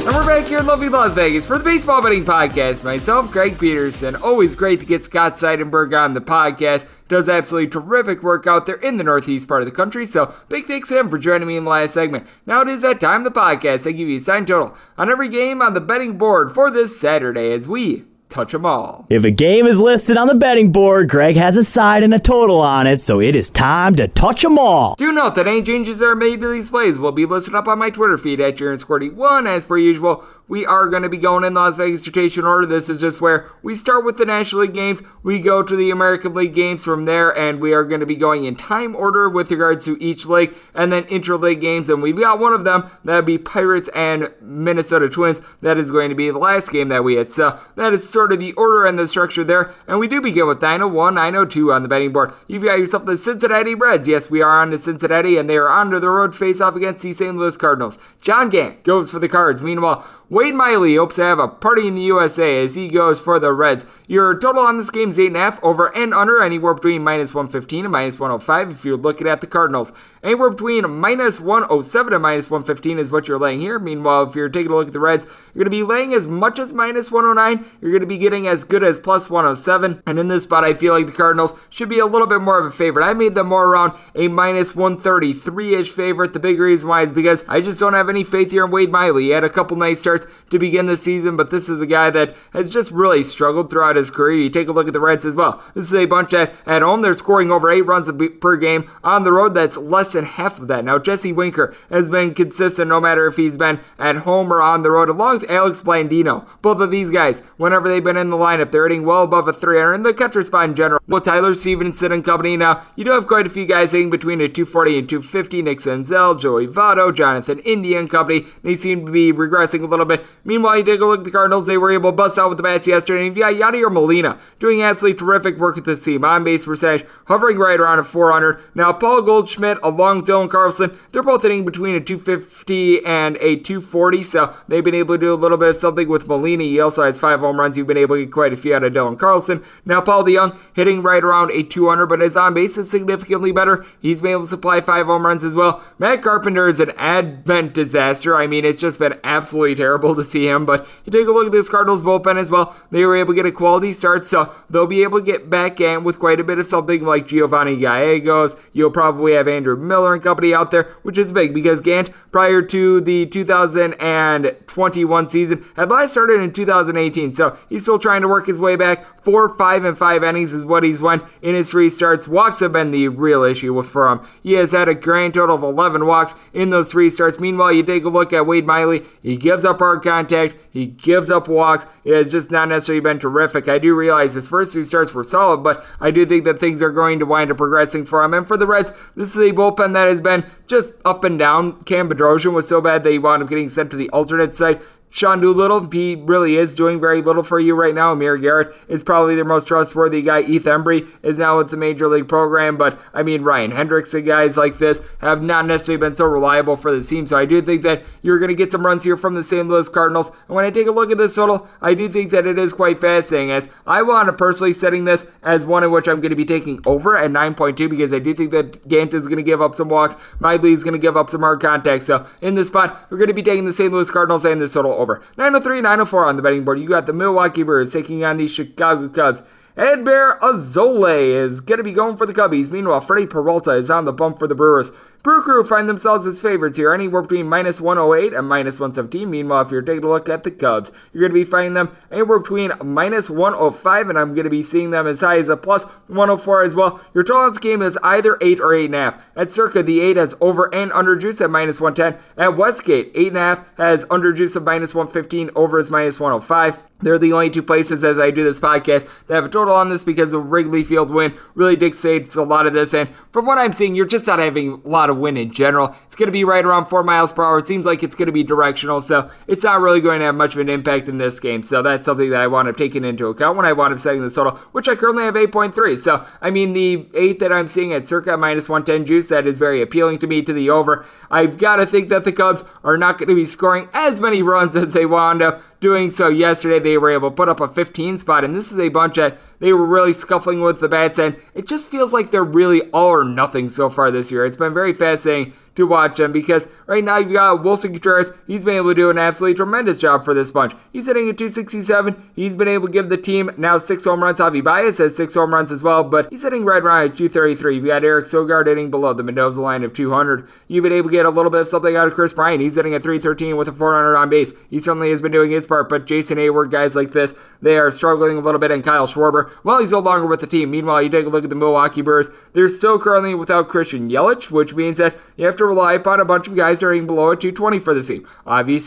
And we're back here in lovely Las Vegas for the Baseball Betting Podcast. Myself, Greg Peterson. Always great to get Scott Seidenberg on the podcast. Does absolutely terrific work out there in the northeast part of the country. So big thanks to him for joining me in the last segment. Now it is that time of the podcast. I give you a sign total on every game on the betting board for this Saturday as we touch them all. If a game is listed on the betting board, Greg has a side and a total on it, so it is time to touch them all. Do note that any changes that are made to these plays will be listed up on my Twitter feed at JaronSquirty1 as per usual we are going to be going in Las Vegas rotation order. This is just where we start with the National League games, we go to the American League games from there, and we are going to be going in time order with regards to each league, and then intra-league games. And we've got one of them that would be Pirates and Minnesota Twins. That is going to be the last game that we had. So that is sort of the order and the structure there. And we do begin with 901, 902 on the betting board. You've got yourself the Cincinnati Reds. Yes, we are on to Cincinnati, and they are under the road face off against the St. Louis Cardinals. John Gant goes for the Cards. Meanwhile, Wade Miley hopes to have a party in the USA as he goes for the Reds. Your total on this game is 8.5 over and under anywhere between minus 115 and minus 105 if you're looking at the Cardinals. Anywhere between minus 107 and minus 115 is what you're laying here. Meanwhile, if you're taking a look at the Reds, you're going to be laying as much as minus 109. You're going to be getting as good as plus 107. And in this spot, I feel like the Cardinals should be a little bit more of a favorite. I made them more around a minus 133 ish favorite. The big reason why is because I just don't have any faith here in Wade Miley. He had a couple nice starts to begin the season, but this is a guy that has just really struggled throughout his career. You take a look at the Reds as well. This is a bunch at, at home. They're scoring over eight runs per game. On the road, that's less than half of that. Now, Jesse Winker has been consistent no matter if he's been at home or on the road, along with Alex Blandino. Both of these guys, whenever they've been in the lineup, they're hitting well above a 300 in the catcher spot in general. Well, Tyler Stephenson and company now, you do have quite a few guys hitting between a 240 and 250. Nick Senzel, Joey Votto, Jonathan India and company. They seem to be regressing a little bit. Meanwhile, you take a look at the Cardinals. They were able to bust out with the bats yesterday. You got Yadier Molina doing absolutely terrific work with this team. On base percentage hovering right around a 400. Now, Paul Goldschmidt along Dylan Carlson, they're both hitting between a 250 and a 240, so they've been able to do a little bit of something with Molina. He also has five home runs. You've been able to get quite a few out of Dylan Carlson. Now, Paul DeJong hitting right around a 200, but his on base is significantly better. He's been able to supply five home runs as well. Matt Carpenter is an advent disaster. I mean, it's just been absolutely terrible to see him, but you take a look at this Cardinals bullpen as well. They were able to get a quality start, so they'll be able to get back in with quite a bit of something like Giovanny Gallegos. You'll probably have Andrew Miller and company out there, which is big because Gant, prior to the 2021 season, had last started in 2018. So he's still trying to work his way back. Four, five, and five innings is what he's went in his three starts. Walks have been the real issue for him. He has had a grand total of 11 walks in those three starts. Meanwhile, you take a look at Wade Miley. He gives up hard contact. He gives up walks. It has just not necessarily been terrific. I do realize his first two starts were solid, but I do think that things are going to wind up progressing for him. And for the Reds, this is a bullpen that has been just up and down. Cam Bedrosian was so bad that he wound up getting sent to the alternate site. Sean Doolittle, he really is doing very little for you right now. Amir Garrett is probably their most trustworthy guy. Heath Hembree is now with the major league program, but I mean Ryan Hendrix and guys like this have not necessarily been so reliable for the team. So I do think that you're going to get some runs here from the St. Louis Cardinals. And when I take a look at this total, I do think that it is quite fascinating. As I want to personally setting this as one in which I'm going to be taking over at 9.2 because I do think that Gant is going to give up some walks. Miley is going to give up some hard contact. So in this spot, we're going to be taking the St. Louis Cardinals and this total over. 903, 904 on the betting board. You got the Milwaukee Brewers taking on the Chicago Cubs. Adbert Alzolay is going to be going for the Cubbies. Meanwhile, Freddie Peralta is on the bump for the Brewers. Brew Crew find themselves as favorites here, anywhere between minus 108 and minus 117. Meanwhile, if you're taking a look at the Cubs, you're going to be finding them anywhere between minus 105, and I'm going to be seeing them as high as a plus 104 as well. Your total on this game is either 8 or 8.5. At Circa, the 8 has over and under juice at minus 110. At Westgate, 8.5 has under juice of minus 115, over is minus 105. They're the only two places as I do this podcast that have a total on this because the Wrigley Field win really dictates a lot of this. And from what I'm seeing, you're just not having a lot of win in general. It's going to be right around 4 miles per hour. It seems like it's going to be directional, so it's not really going to have much of an impact in this game. So that's something that I want to take into account when I want to setting the total, which I currently have 8.3. So, I mean, the 8 that I'm seeing at circa minus 110 juice, that is very appealing to me to the over. I've got to think that the Cubs are not going to be scoring as many runs as they wound up doing so yesterday. They were able to put up a 15 spot, and this is a bunch that they were really scuffling with the bats, and it just feels like they're really all or nothing so far this year. It's been very fascinating to watch them because right now you've got Willson Contreras. He's been able to do an absolutely tremendous job for this bunch. He's hitting at 267. He's been able to give the team now six home runs. Javi Baez has six home runs as well, but he's hitting right around at 233. You've got Eric Sogard hitting below the Mendoza line of 200. You've been able to get a little bit of something out of Kris Bryant. He's hitting at 313 with a 400 on base. He certainly has been doing his part, but Jason Heyward, guys like this, they are struggling a little bit, and Kyle Schwarber, well, he's no longer with the team. Meanwhile, you take a look at the Milwaukee Brewers. They're still currently without Christian Yelich, which means that you have to rely upon a bunch of guys are hitting below a 220 for the team.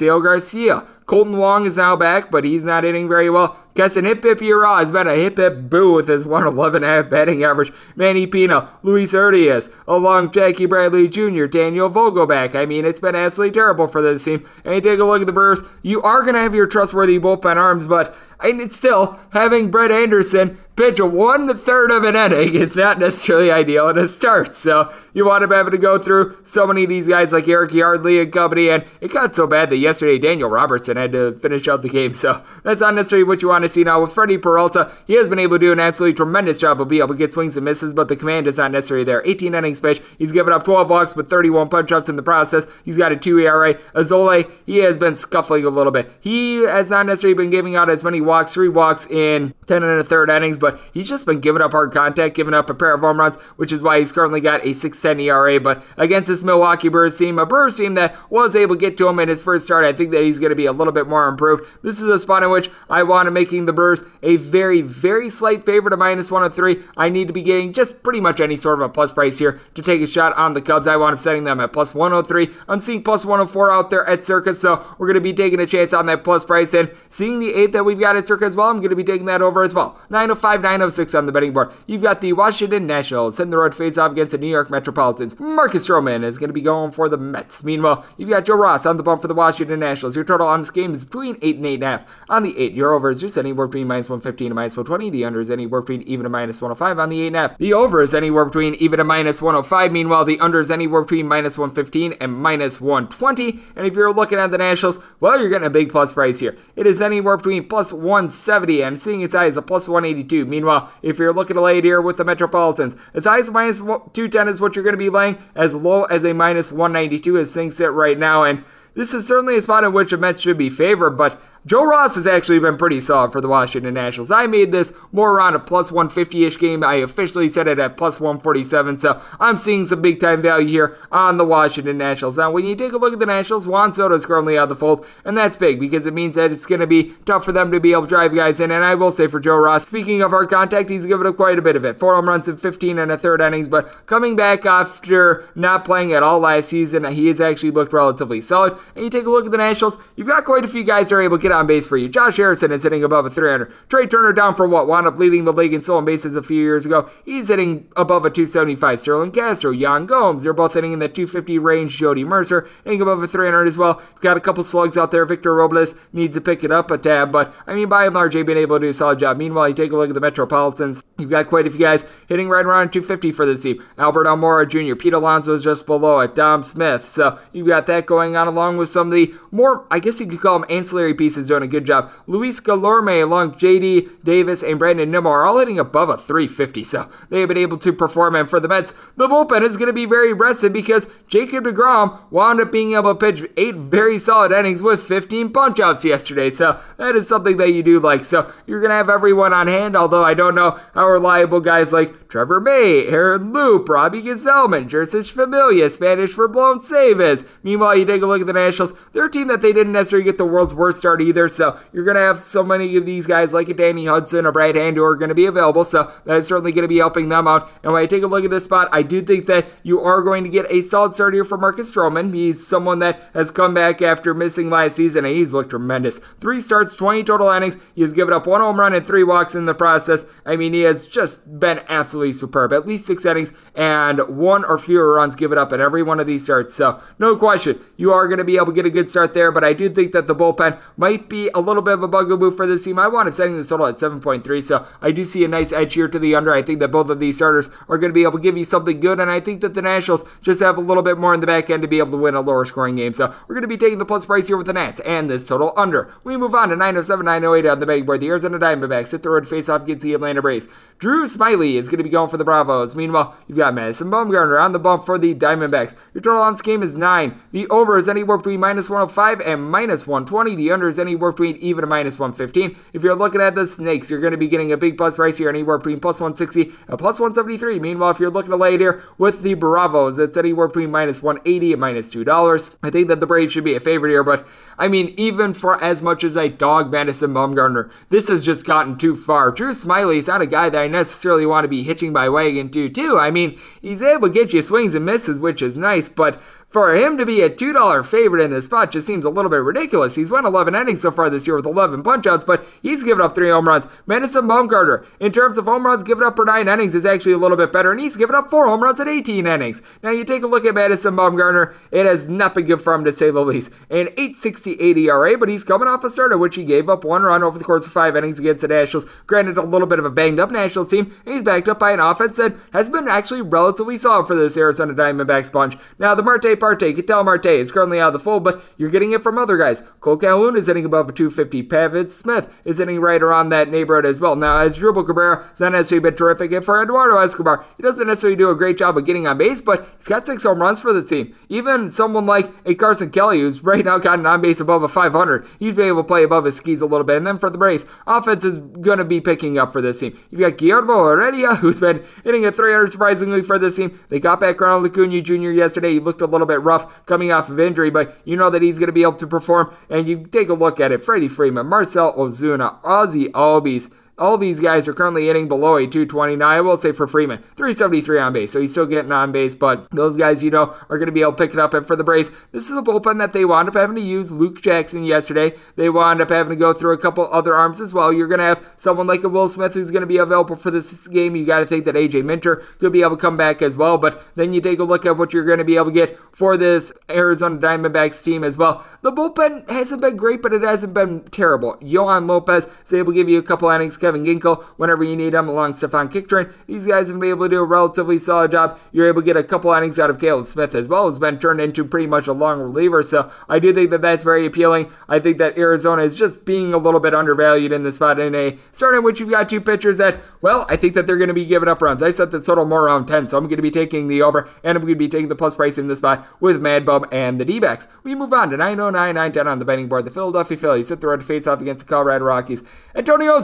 El Garcia. Kolten Wong is now back, but he's not hitting very well. Keston hip hip hurrah has been a hip hip boo with his 111 half batting average. Manny Pina, Luis Urias, along Jackie Bradley Jr., Daniel Vogelbach. I mean, it's been absolutely terrible for this team. And you take a look at the Brewers, you are going to have your trustworthy bullpen arms, but and still having Brett Anderson pitch one third of an inning is not necessarily ideal in a start. So you want to able to go through so many of these guys like Eric Yardley and company, and it got so bad that yesterday Daniel Robertson had to finish out the game. So that's not necessarily what you want to see now with Freddie Peralta. He has been able to do an absolutely tremendous job of being able to get swings and misses, but the command is not necessarily there. 18 innings pitch. He's given up 12 walks with 31 punch outs in the process. He's got a 2 ERA. Alzolay, he has been scuffling a little bit. He has not necessarily been giving out as many walks, three walks in 10 and a third innings, but he's just been giving up hard contact, giving up a pair of home runs, which is why he's currently got a 6.10 ERA. But against this Milwaukee Brewers team, a Brewers team that was able to get to him in his first start, I think that he's going to be a little bit more improved. This is a spot in which I want to making the Brewers a very, very slight favorite of minus 103. I need to be getting just pretty much any sort of a plus price here to take a shot on the Cubs. I want up setting them at plus 103. I'm seeing plus 104 out there at Circa, so we're going to be taking a chance on that plus price and seeing the eight that we've got at Circa as well. I'm going to be taking that over as well. 905, 906 on the betting board. You've got the Washington Nationals hitting the road face off against the New York Metropolitans. Marcus Stroman is going to be going for the Mets. Meanwhile, you've got Joe Ross on the bump for the Washington Nationals. Your total on this game is between 8 and 8.5. On the 8, your over is just anywhere between minus 115 and minus 120. The under is anywhere between even to minus 105 on the 8.5. The over is anywhere between even to minus 105. Meanwhile, the under is anywhere between minus 115 and minus 120. And if you're looking at the Nationals, well, you're getting a big plus price here. It is anywhere between plus 170 and seeing its high as a plus 182. Meanwhile, if you're looking to lay it here with the Metropolitans, as high as minus 210 is what you're going to be laying, as low as a minus 192 as things sit right now. And this is certainly a spot in which the Mets should be favored, but Joe Ross has actually been pretty solid for the Washington Nationals. I made this more around a plus 150 ish game. I officially set it at plus 147, so I'm seeing some big time value here on the Washington Nationals. Now, when you take a look at the Nationals, Juan Soto is currently out of the fold, and that's big because it means that it's going to be tough for them to be able to drive guys in. And I will say for Joe Ross, speaking of hard contact, he's given up quite a bit of it. Four home runs in 15 and a third innings, but coming back after not playing at all last season, he has actually looked relatively solid. And you take a look at the Nationals, you've got quite a few guys that are able to get on base for you. Josh Harrison is hitting above a 300. Trea Turner down for what wound up leading the league in stolen bases a few years ago. He's hitting above a 275. Starlin Castro, Yan Gomes, they're both hitting in the 250 range. Jordy Mercer hitting above a 300 as well. Got a couple slugs out there. Victor Robles needs to pick it up a tab, but I mean, by and large, they've been able to do a solid job. Meanwhile, you take a look at the Metropolitans. You've got quite a few guys hitting right around 250 for this team. Albert Almora Jr., Pete Alonso is just below it, Dom Smith. So you've got that going on along with some of the more, I guess you could call them ancillary pieces doing a good job. Luis Guillorme along JD Davis and Brandon Nimmo are all hitting above a 350. So they have been able to perform. And for the Mets, the bullpen is going to be very rested because Jacob DeGrom wound up being able to pitch eight very solid innings with 15 punchouts yesterday. So that is something that you do like. So you're going to have everyone on hand, although I don't know how reliable guys like Trevor May, Aaron Loup, Robbie Gsellman, Jeurys Familia, Spanish for blown save is. Meanwhile, you take a look at the Nationals. They're a team that they didn't necessarily get the world's worst start either. So you're going to have so many of these guys like a Danny Hudson or Brad Hand who are going to be available. So that is certainly going to be helping them out. And when I take a look at this spot, I do think that you are going to get a solid start here for Marcus Stroman. He's someone that has come back after missing last season, and he's looked tremendous. Three starts, 20 total innings. He has given up one home run and three walks in the process. I mean, he has just been absolutely superb. At least six innings and one or fewer runs given up in every one of these starts. So, no question, you are going to be able to get a good start there, but I do think that the bullpen might be a little bit of a bugaboo for this team. I wanted setting this total at 7.3, so I do see a nice edge here to the under. I think that both of these starters are going to be able to give you something good, and I think that the Nationals just have a little bit more in the back end to be able to win a lower scoring game. So, we're going to be taking the plus price here with the Nats and this total under. We move on to 907 908 on the betting board. The Arizona Diamondbacks hit the road face off against the Atlanta Braves. Drew Smyly is going to be going for the Bravos. Meanwhile, you've got Madison Bumgarner on the bump for the Diamondbacks. Your total on this game is 9. The over is anywhere between minus 105 and minus 120. The under is anywhere between even to minus 115. If you're looking at the Snakes, you're going to be getting a big plus price here, anywhere between plus 160 and plus 173. Meanwhile, if you're looking to lay it here with the Bravos, it's anywhere between minus 180 and minus $2. I think that the Braves should be a favorite here, but I mean, even for as much as I dog Madison Bumgarner, this has just gotten too far. Drew Smyly is not a guy that I necessarily want to be hitching my wagon to, too. I mean, he's able to get you swings and misses, which is nice, but for him to be a $2 favorite in this spot just seems a little bit ridiculous. He's won 11 innings so far this year with 11 punchouts, but he's given up three home runs. Madison Bumgarner, in terms of home runs given up per nine innings, is actually a little bit better, and he's given up four home runs at 18 innings. Now, you take a look at Madison Bumgarner, it has not been good for him to say the least. An 8.68 ERA, but he's coming off a start in which he gave up one run over the course of five innings against the Nationals. Granted, a little bit of a banged up Nationals team, and he's backed up by an offense that has been actually relatively solid for this Arizona Diamondbacks bunch. Now, the Marte Parte, Ketel Marte is currently out of the fold, but you're getting it from other guys. Kole Calhoun is hitting above a 250. Pavin Smith is hitting right around that neighborhood as well. Now, Asdrubal Cabrera has not necessarily been terrific, and for Eduardo Escobar, he doesn't necessarily do a great job of getting on base, but he's got six home runs for the team. Even someone like a Carson Kelly, who's right now gotten on base above a 500, he's been able to play above his skis a little bit. And then for the Braves, offense is going to be picking up for this team. You've got Guillermo Heredia, who's been hitting at 300 surprisingly for this team. They got back Ronald Acuna Jr. yesterday. He looked a little bit rough coming off of injury, but you know that he's going to be able to perform. And you take a look at it Freddie Freeman, Marcell Ozuna, Ozzie Albies. All these guys are currently hitting below a 229. I will say for Freeman, 373 on base, so he's still getting on base, but those guys, you know, are going to be able to pick it up. And for the Braves, this is a bullpen that they wound up having to use Luke Jackson yesterday. They wound up having to go through a couple other arms as well. You're going to have someone like a Will Smith who's going to be available for this game. You got to think that AJ Minter could be able to come back as well, but then you take a look at what you're going to be able to get for this Arizona Diamondbacks team as well. The bullpen hasn't been great, but it hasn't been terrible. Johan Lopez is able to give you a couple innings Kevin Ginkel whenever you need him, along Stefan Crichton. These guys have been able to do a relatively solid job. You're able to get a couple innings out of Caleb Smith as well, who's been turned into pretty much a long reliever. So I do think that that's very appealing. I think that Arizona is just being a little bit undervalued in this spot in a start in which you've got two pitchers that, well, I think that they're going to be giving up runs. I set the total more around 10, so I'm going to be taking the over, and I'm going to be taking the plus price in this spot with Mad Bum and the D backs. We move on to 909, 910 on the betting board. The Philadelphia Phillies hit the road to face off against the Colorado Rockies. Antonio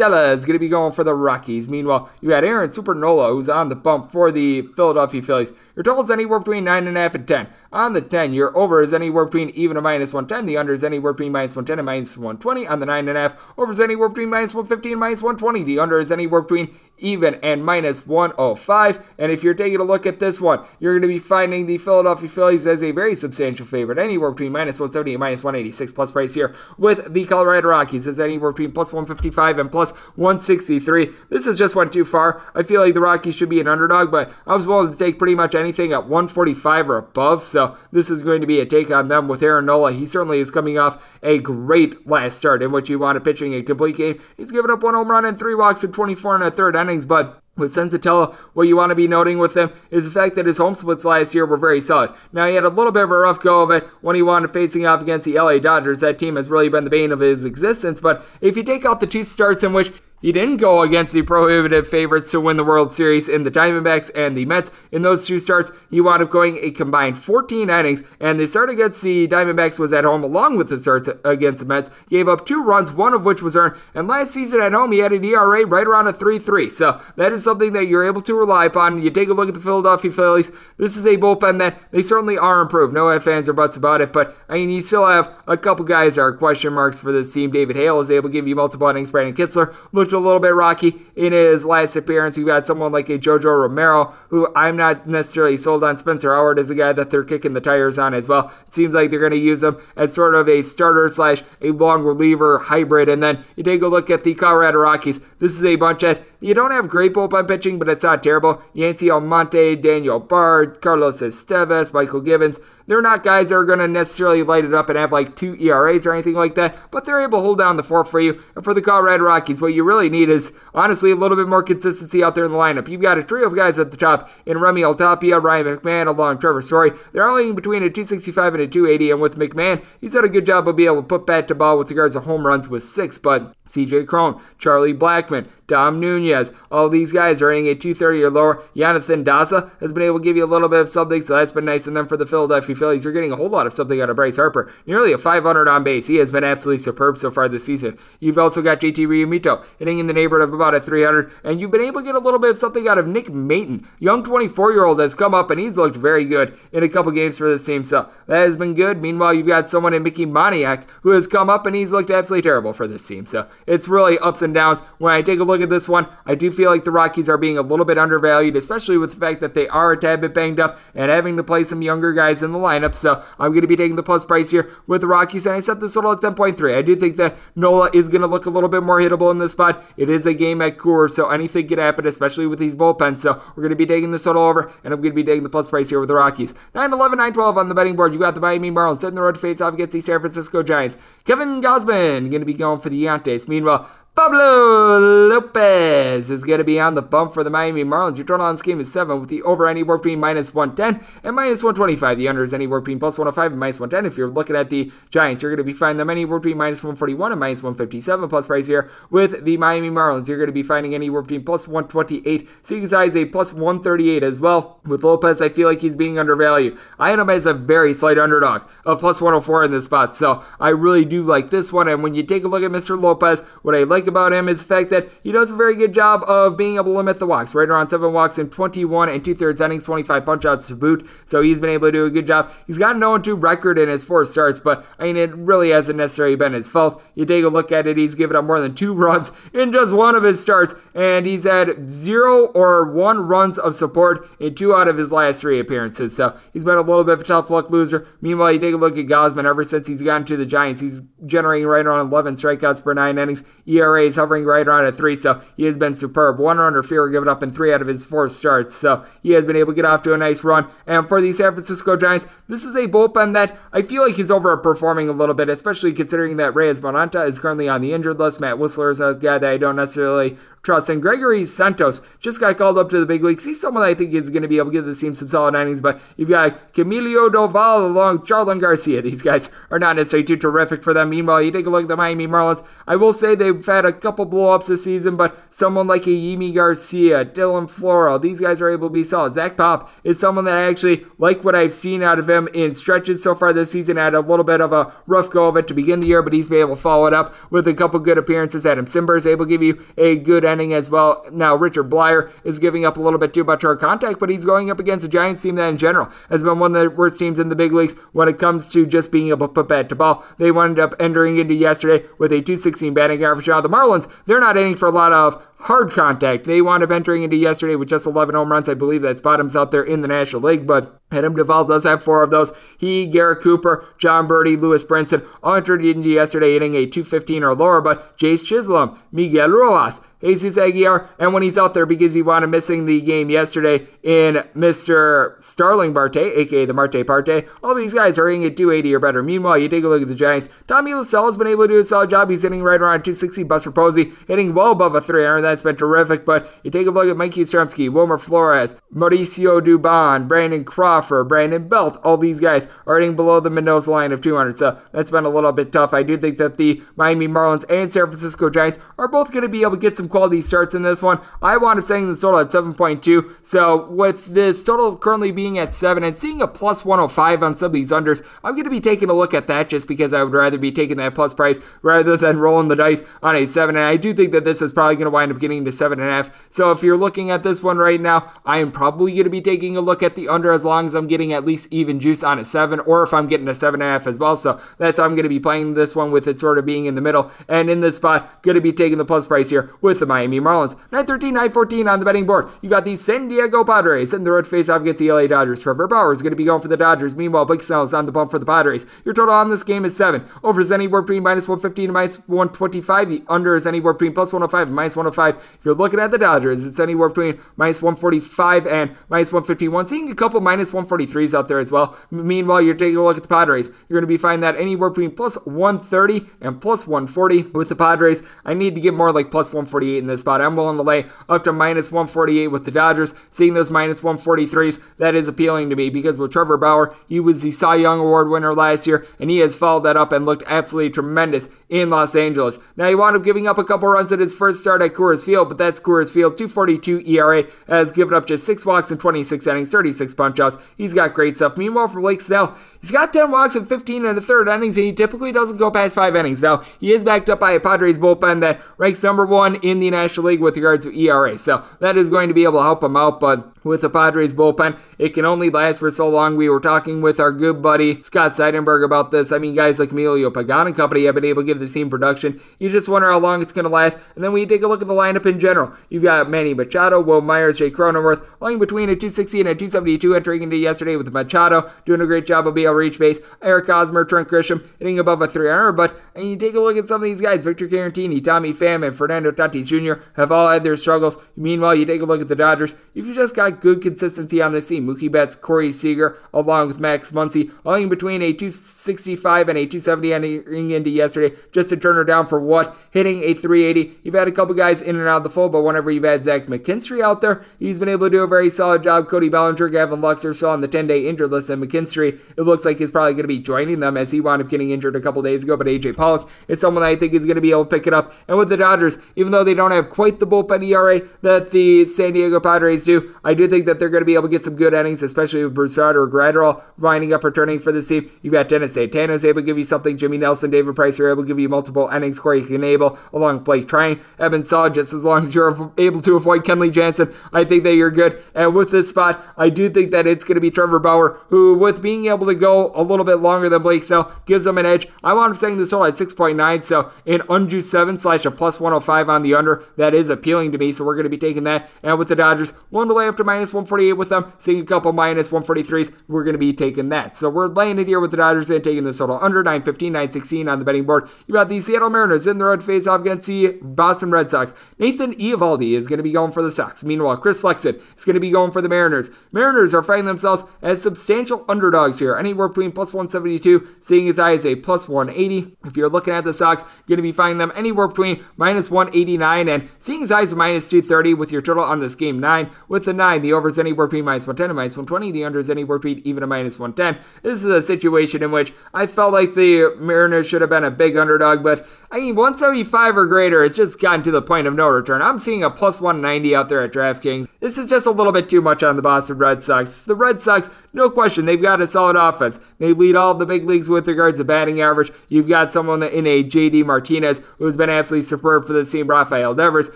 Senzatela is going to be going for the Rockies. Meanwhile, you had Aaron Supernola, who's on the bump for the Philadelphia Phillies. Your total is anywhere between 9.5 and 10. On the 10, your over is anywhere between even a minus 110. The under is anywhere between minus 110 and minus 120. On the 9.5, over is anywhere between minus 150 and minus 120. The under is anywhere between even and minus 105. And if you're taking a look at this one, you're going to be finding the Philadelphia Phillies as a very substantial favorite, anywhere between minus 170 and minus 186 plus price here, with the Colorado Rockies as anywhere between plus 155 and plus 163. This has just went too far. I feel like the Rockies should be an underdog, but I was willing to take pretty much anything at 145 or above. So this is going to be a take on them with Aaron Nola. He certainly is coming off a great last start in which he wanted pitching a complete game. He's given up one home run and three walks in 24 and a third innings, but with Senzatela, what you want to be noting with him is the fact that his home splits last year were very solid. Now, he had a little bit of a rough go of it when he wanted facing off against the LA Dodgers. That team has really been the bane of his existence, but if you take out the two starts in which he didn't go against the prohibitive favorites to win the World Series in the Diamondbacks and the Mets. In those two starts, he wound up going a combined 14 innings, and the start against the Diamondbacks was at home along with the starts against the Mets. Gave up two runs, one of which was earned, and last season at home he had an ERA right around a 3-3. So that is something that you're able to rely upon. You take a look at the Philadelphia Phillies. This is a bullpen that they certainly are improved. No fans or buts about it, but I mean you still have a couple guys that are question marks for this team. David Hale is able to give you multiple innings. Brandon Kintzler looked a little bit rocky in his last appearance. You've got someone like a JoJo Romero, who I'm not necessarily sold on. Spencer Howard is a guy that they're kicking the tires on as well. It seems like they're going to use him as sort of a starter slash a long reliever hybrid. And then you take a look at the Colorado Rockies. This is a bunch that you don't have great bullpen pitching, but it's not terrible. Yency Almonte, Daniel Bard, Carlos Estevez, Mychal Givens. They're not guys that are going to necessarily light it up and have like two ERAs or anything like that, but they're able to hold down the fort for you. And for the Colorado Rockies, what you really need is honestly a little bit more consistency out there in the lineup. You've got a trio of guys at the top in Raimel Tapia, Ryan McMahon, along Trevor Story. They're only between a 265 and a 280, and with McMahon, he's done a good job of being able to put bat to ball with regards to home runs with six, but CJ Cron, Charlie Blackmon, Dom Nunez. All these guys are hitting a 230 or lower. Jonathan Daza has been able to give you a little bit of something, so that's been nice. And then for the Philadelphia Phillies, you're getting a whole lot of something out of Bryce Harper. Nearly a 500 on base. He has been absolutely superb so far this season. You've also got JT Realmuto hitting in the neighborhood of about a 300, and you've been able to get a little bit of something out of Nick Maton. Young 24 year old has come up and he's looked very good in a couple games for this team, so that has been good. Meanwhile, you've got someone in Mickey Moniak who has come up and he's looked absolutely terrible for this team. So it's really ups and downs. When I take a look at this one, I do feel like the Rockies are being a little bit undervalued, especially with the fact that they are a tad bit banged up and having to play some younger guys in the lineup. So I'm going to be taking the plus price here with the Rockies, and I set this total at 10.3. I do think that Nola is going to look a little bit more hittable in this spot. It is a game at Coors, so anything could happen, especially with these bullpens. So we're going to be taking this total over, and I'm going to be taking the plus price here with the Rockies. 9 11, 9 12 on the betting board. You got the Miami Marlins setting the road to face off against the San Francisco Giants. Kevin Gausman going to be going for the Yankees. Meanwhile, Pablo Lopez is going to be on the bump for the Miami Marlins. Your total on this game is 7 with the over anywhere between minus 110 and minus 125. The under is anywhere between plus 105 and minus 110. If you're looking at the Giants, you're going to be finding them anywhere between minus 141 and minus 157 plus price here. With the Miami Marlins, you're going to be finding anywhere between plus 128. Seeing size a plus 138 as well. With Lopez, I feel like he's being undervalued. I had him as a very slight underdog of plus 104 in this spot. So I really do like this one. And when you take a look at Mr. Lopez, what I like about him is the fact that he does a very good job of being able to limit the walks, right around seven walks in 21 and two thirds innings, 25 punch outs to boot. So he's been able to do a good job. He's got an 0 2 record in his four starts, but I mean, it really hasn't necessarily been his fault. You take a look at it, he's given up more than two runs in just one of his starts, and he's had zero or one runs of support in two out of his last three appearances. So he's been a little bit of a tough luck loser. Meanwhile, you take a look at Gausman ever since he's gotten to the Giants, he's generating right around 11 strikeouts per nine innings. ERA ERA is hovering right around a three, so he has been superb. One run or fewer given up in three out of his four starts, so he has been able to get off to a nice run. And for the San Francisco Giants, this is a bullpen that I feel like is overperforming a little bit, especially considering that Reyes Moronta is currently on the injured list. Matt Wisler is a guy that I don't necessarily trust. And Gregory Santos just got called up to the big leagues. He's someone I think is going to be able to give the team some solid innings, but you've got Camilo Doval along Jarlin Garcia. These guys are not necessarily too terrific for them. Meanwhile, you take a look at the Miami Marlins. I will say they've had a couple blowups this season, but someone like a Yimi Garcia, Dylan Floro, these guys are able to be solid. Zach Pop is someone that I actually like what I've seen out of him in stretches so far this season. I Had a little bit of a rough go of it to begin the year, but he's been able to follow it up with a couple good appearances. Adam Cimber is able to give you a good as well. Now, Richard Bleier is giving up a little bit too much hard contact, but he's going up against a Giants team that in general has been one of the worst teams in the big leagues when it comes to just being able to put bat to ball. They wound up entering into yesterday with a 216 batting average. Now, the Marlins, they're not aiming for a lot of hard contact. They wound up entering into yesterday with just 11 home runs. I believe that's bottoms out there in the National League, but Adam Duvall does have four of those. He, Garrett Cooper, Jon Berti, Lewis Brinson all entered into yesterday hitting a 215 or lower, but Jazz Chisholm, Miguel Rojas, Jesus Aguilar, and when he's out there because he wound up missing the game yesterday in Mr. Starling Marte, aka the Marte Parte, all these guys are hitting at 280 or better. Meanwhile, you take a look at the Giants. Tommy La Stella has been able to do a solid job. He's hitting right around 260. Buster Posey hitting well above a 300. That's been terrific. But you take a look at Mikey Yastrzemski, Wilmer Flores, Mauricio Dubon, Brandon Crawford, Brandon Belt. All these guys are hitting below the Mendoza line of 200. So that's been a little bit tough. I do think that the Miami Marlins and San Francisco Giants are both going to be able to get some quality starts in this one. I wound up saying this total at 7.2. So with this total currently being at 7 and seeing a plus 105 on some of these unders, I'm going to be taking a look at that just because I would rather be taking that plus price rather than rolling the dice on a 7. And I do think that this is probably going to wind up getting to 7.5. So if you're looking at this one right now, I am probably going to be taking a look at the under as long as I'm getting at least even juice on a 7 or if I'm getting a 7.5 as well. So that's how I'm going to be playing this one with it sort of being in the middle. And in this spot, going to be taking the plus price here with the Miami Marlins. 913, 914 on the betting board. You got the San Diego Padres in the road face off against the LA Dodgers. Trevor Bauer is going to be going for the Dodgers. Meanwhile, Blake Snell is on the bump for the Padres. Your total on this game is 7. Over is anywhere between minus 115 and minus 125. The under is anywhere between plus 105 and minus 105. If you're looking at the Dodgers, it's anywhere between minus 145 and minus 151. Seeing a couple minus 143s out there as well. Meanwhile, you're taking a look at the Padres. You're going to be finding that anywhere between plus 130 and plus 140 with the Padres. I need to get more like plus 148 in this spot. I'm willing to lay up to minus 148 with the Dodgers. Seeing those minus 143s, that is appealing to me because with Trevor Bauer, he was the Cy Young Award winner last year, and he has followed that up and looked absolutely tremendous in Los Angeles. Now, he wound up giving up a couple runs at his first start at Coors Field, but that's Coors Field. 242 ERA has given up just 6 walks in 26 innings, 36 punchouts. He's got great stuff. Meanwhile, for Blake Snell, He's got 10 walks in 15 and a third innings, and he typically doesn't go past five innings. Now, he is backed up by a Padres bullpen that ranks number one in the National League with regards to ERA. So that is going to be able to help him out, but with the Padres bullpen, it can only last for so long. We were talking with our good buddy Scott Seidenberg about this. I mean, guys like Emilio Pagan and company have been able to give the team production. You just wonder how long it's going to last. And then when you take a look at the lineup in general, you've got Manny Machado, Wil Myers, Jay Cronenworth, lying between a 260 and a 272 entering into yesterday with Machado doing a great job of being able to reach base. Eric Hosmer, Trent Grisham hitting above a 300. But and you take a look at some of these guys, Victor Caratini, Tommy Pham, and Fernando Tatis Jr. have all had their struggles. Meanwhile, you take a look at the Dodgers. If you just got good consistency on the team, Mookie Betts, Corey Seager, along with Max Muncy, in between a 265 and a 270 entering into yesterday, Justin Turner down for what? Hitting a 380. You've had a couple guys in and out of the fold, but whenever you've had Zach McKinstry out there, he's been able to do a very solid job. Cody Bellinger, Gavin Lux are still on the 10 day injured list, and McKinstry, it looks like he's probably going to be joining them as he wound up getting injured a couple days ago. But AJ Pollock is someone I think is going to be able to pick it up. And with the Dodgers, even though they don't have quite the bullpen ERA that the San Diego Padres do, I do think that they're going to be able to get some good innings, especially with Broussard or Graterol winding up returning for the team. You've got Dennis Santana is able to give you something. Jimmy Nelson, David Price are able to give you multiple innings. Corey Knebel along with Blake have been solid. just as long as you're able to avoid Kenley Jansen. I think that you're good. And with this spot, I do think that it's going to be Trevor Bauer, who, with being able to go a little bit longer than Blake Snell, gives them an edge. I want him saying this total at 6.9, so an unjuiced 7 slash a plus 105 on the under, that is appealing to me, so we're going to be taking that. And with the Dodgers, one to lay up to minus 148 with them, seeing a couple minus 143s, we're going to be taking that. So we're laying it here with the Dodgers and taking the total under 915, 916 on the betting board. You got the Seattle Mariners in the road face off against the Boston Red Sox. Nathan Eovaldi is going to be going for the Sox. Meanwhile, Chris Flexen is going to be going for the Mariners. Mariners are finding themselves as substantial underdogs here, anywhere between plus 172, seeing as high as a plus 180. If you're looking at the Sox, you're going to be finding them anywhere between minus 189 and seeing as high as minus 230 with your total on this game 9. With the 9, the over is anywhere between minus 110 and minus 120. The under is anywhere between even a minus 110. This is a situation in which I felt like the Mariners should have been a big underdog, but I mean, 175 or greater, it's just gotten to the point of no return. I'm seeing a plus 190 out there at DraftKings. This is just a little bit too much on the Boston Red Sox. The Red Sox, no question, they've got a solid offense. They lead all the big leagues with regards to batting average. You've got someone in a JD Martinez who's been absolutely superb for the team, Rafael Devers.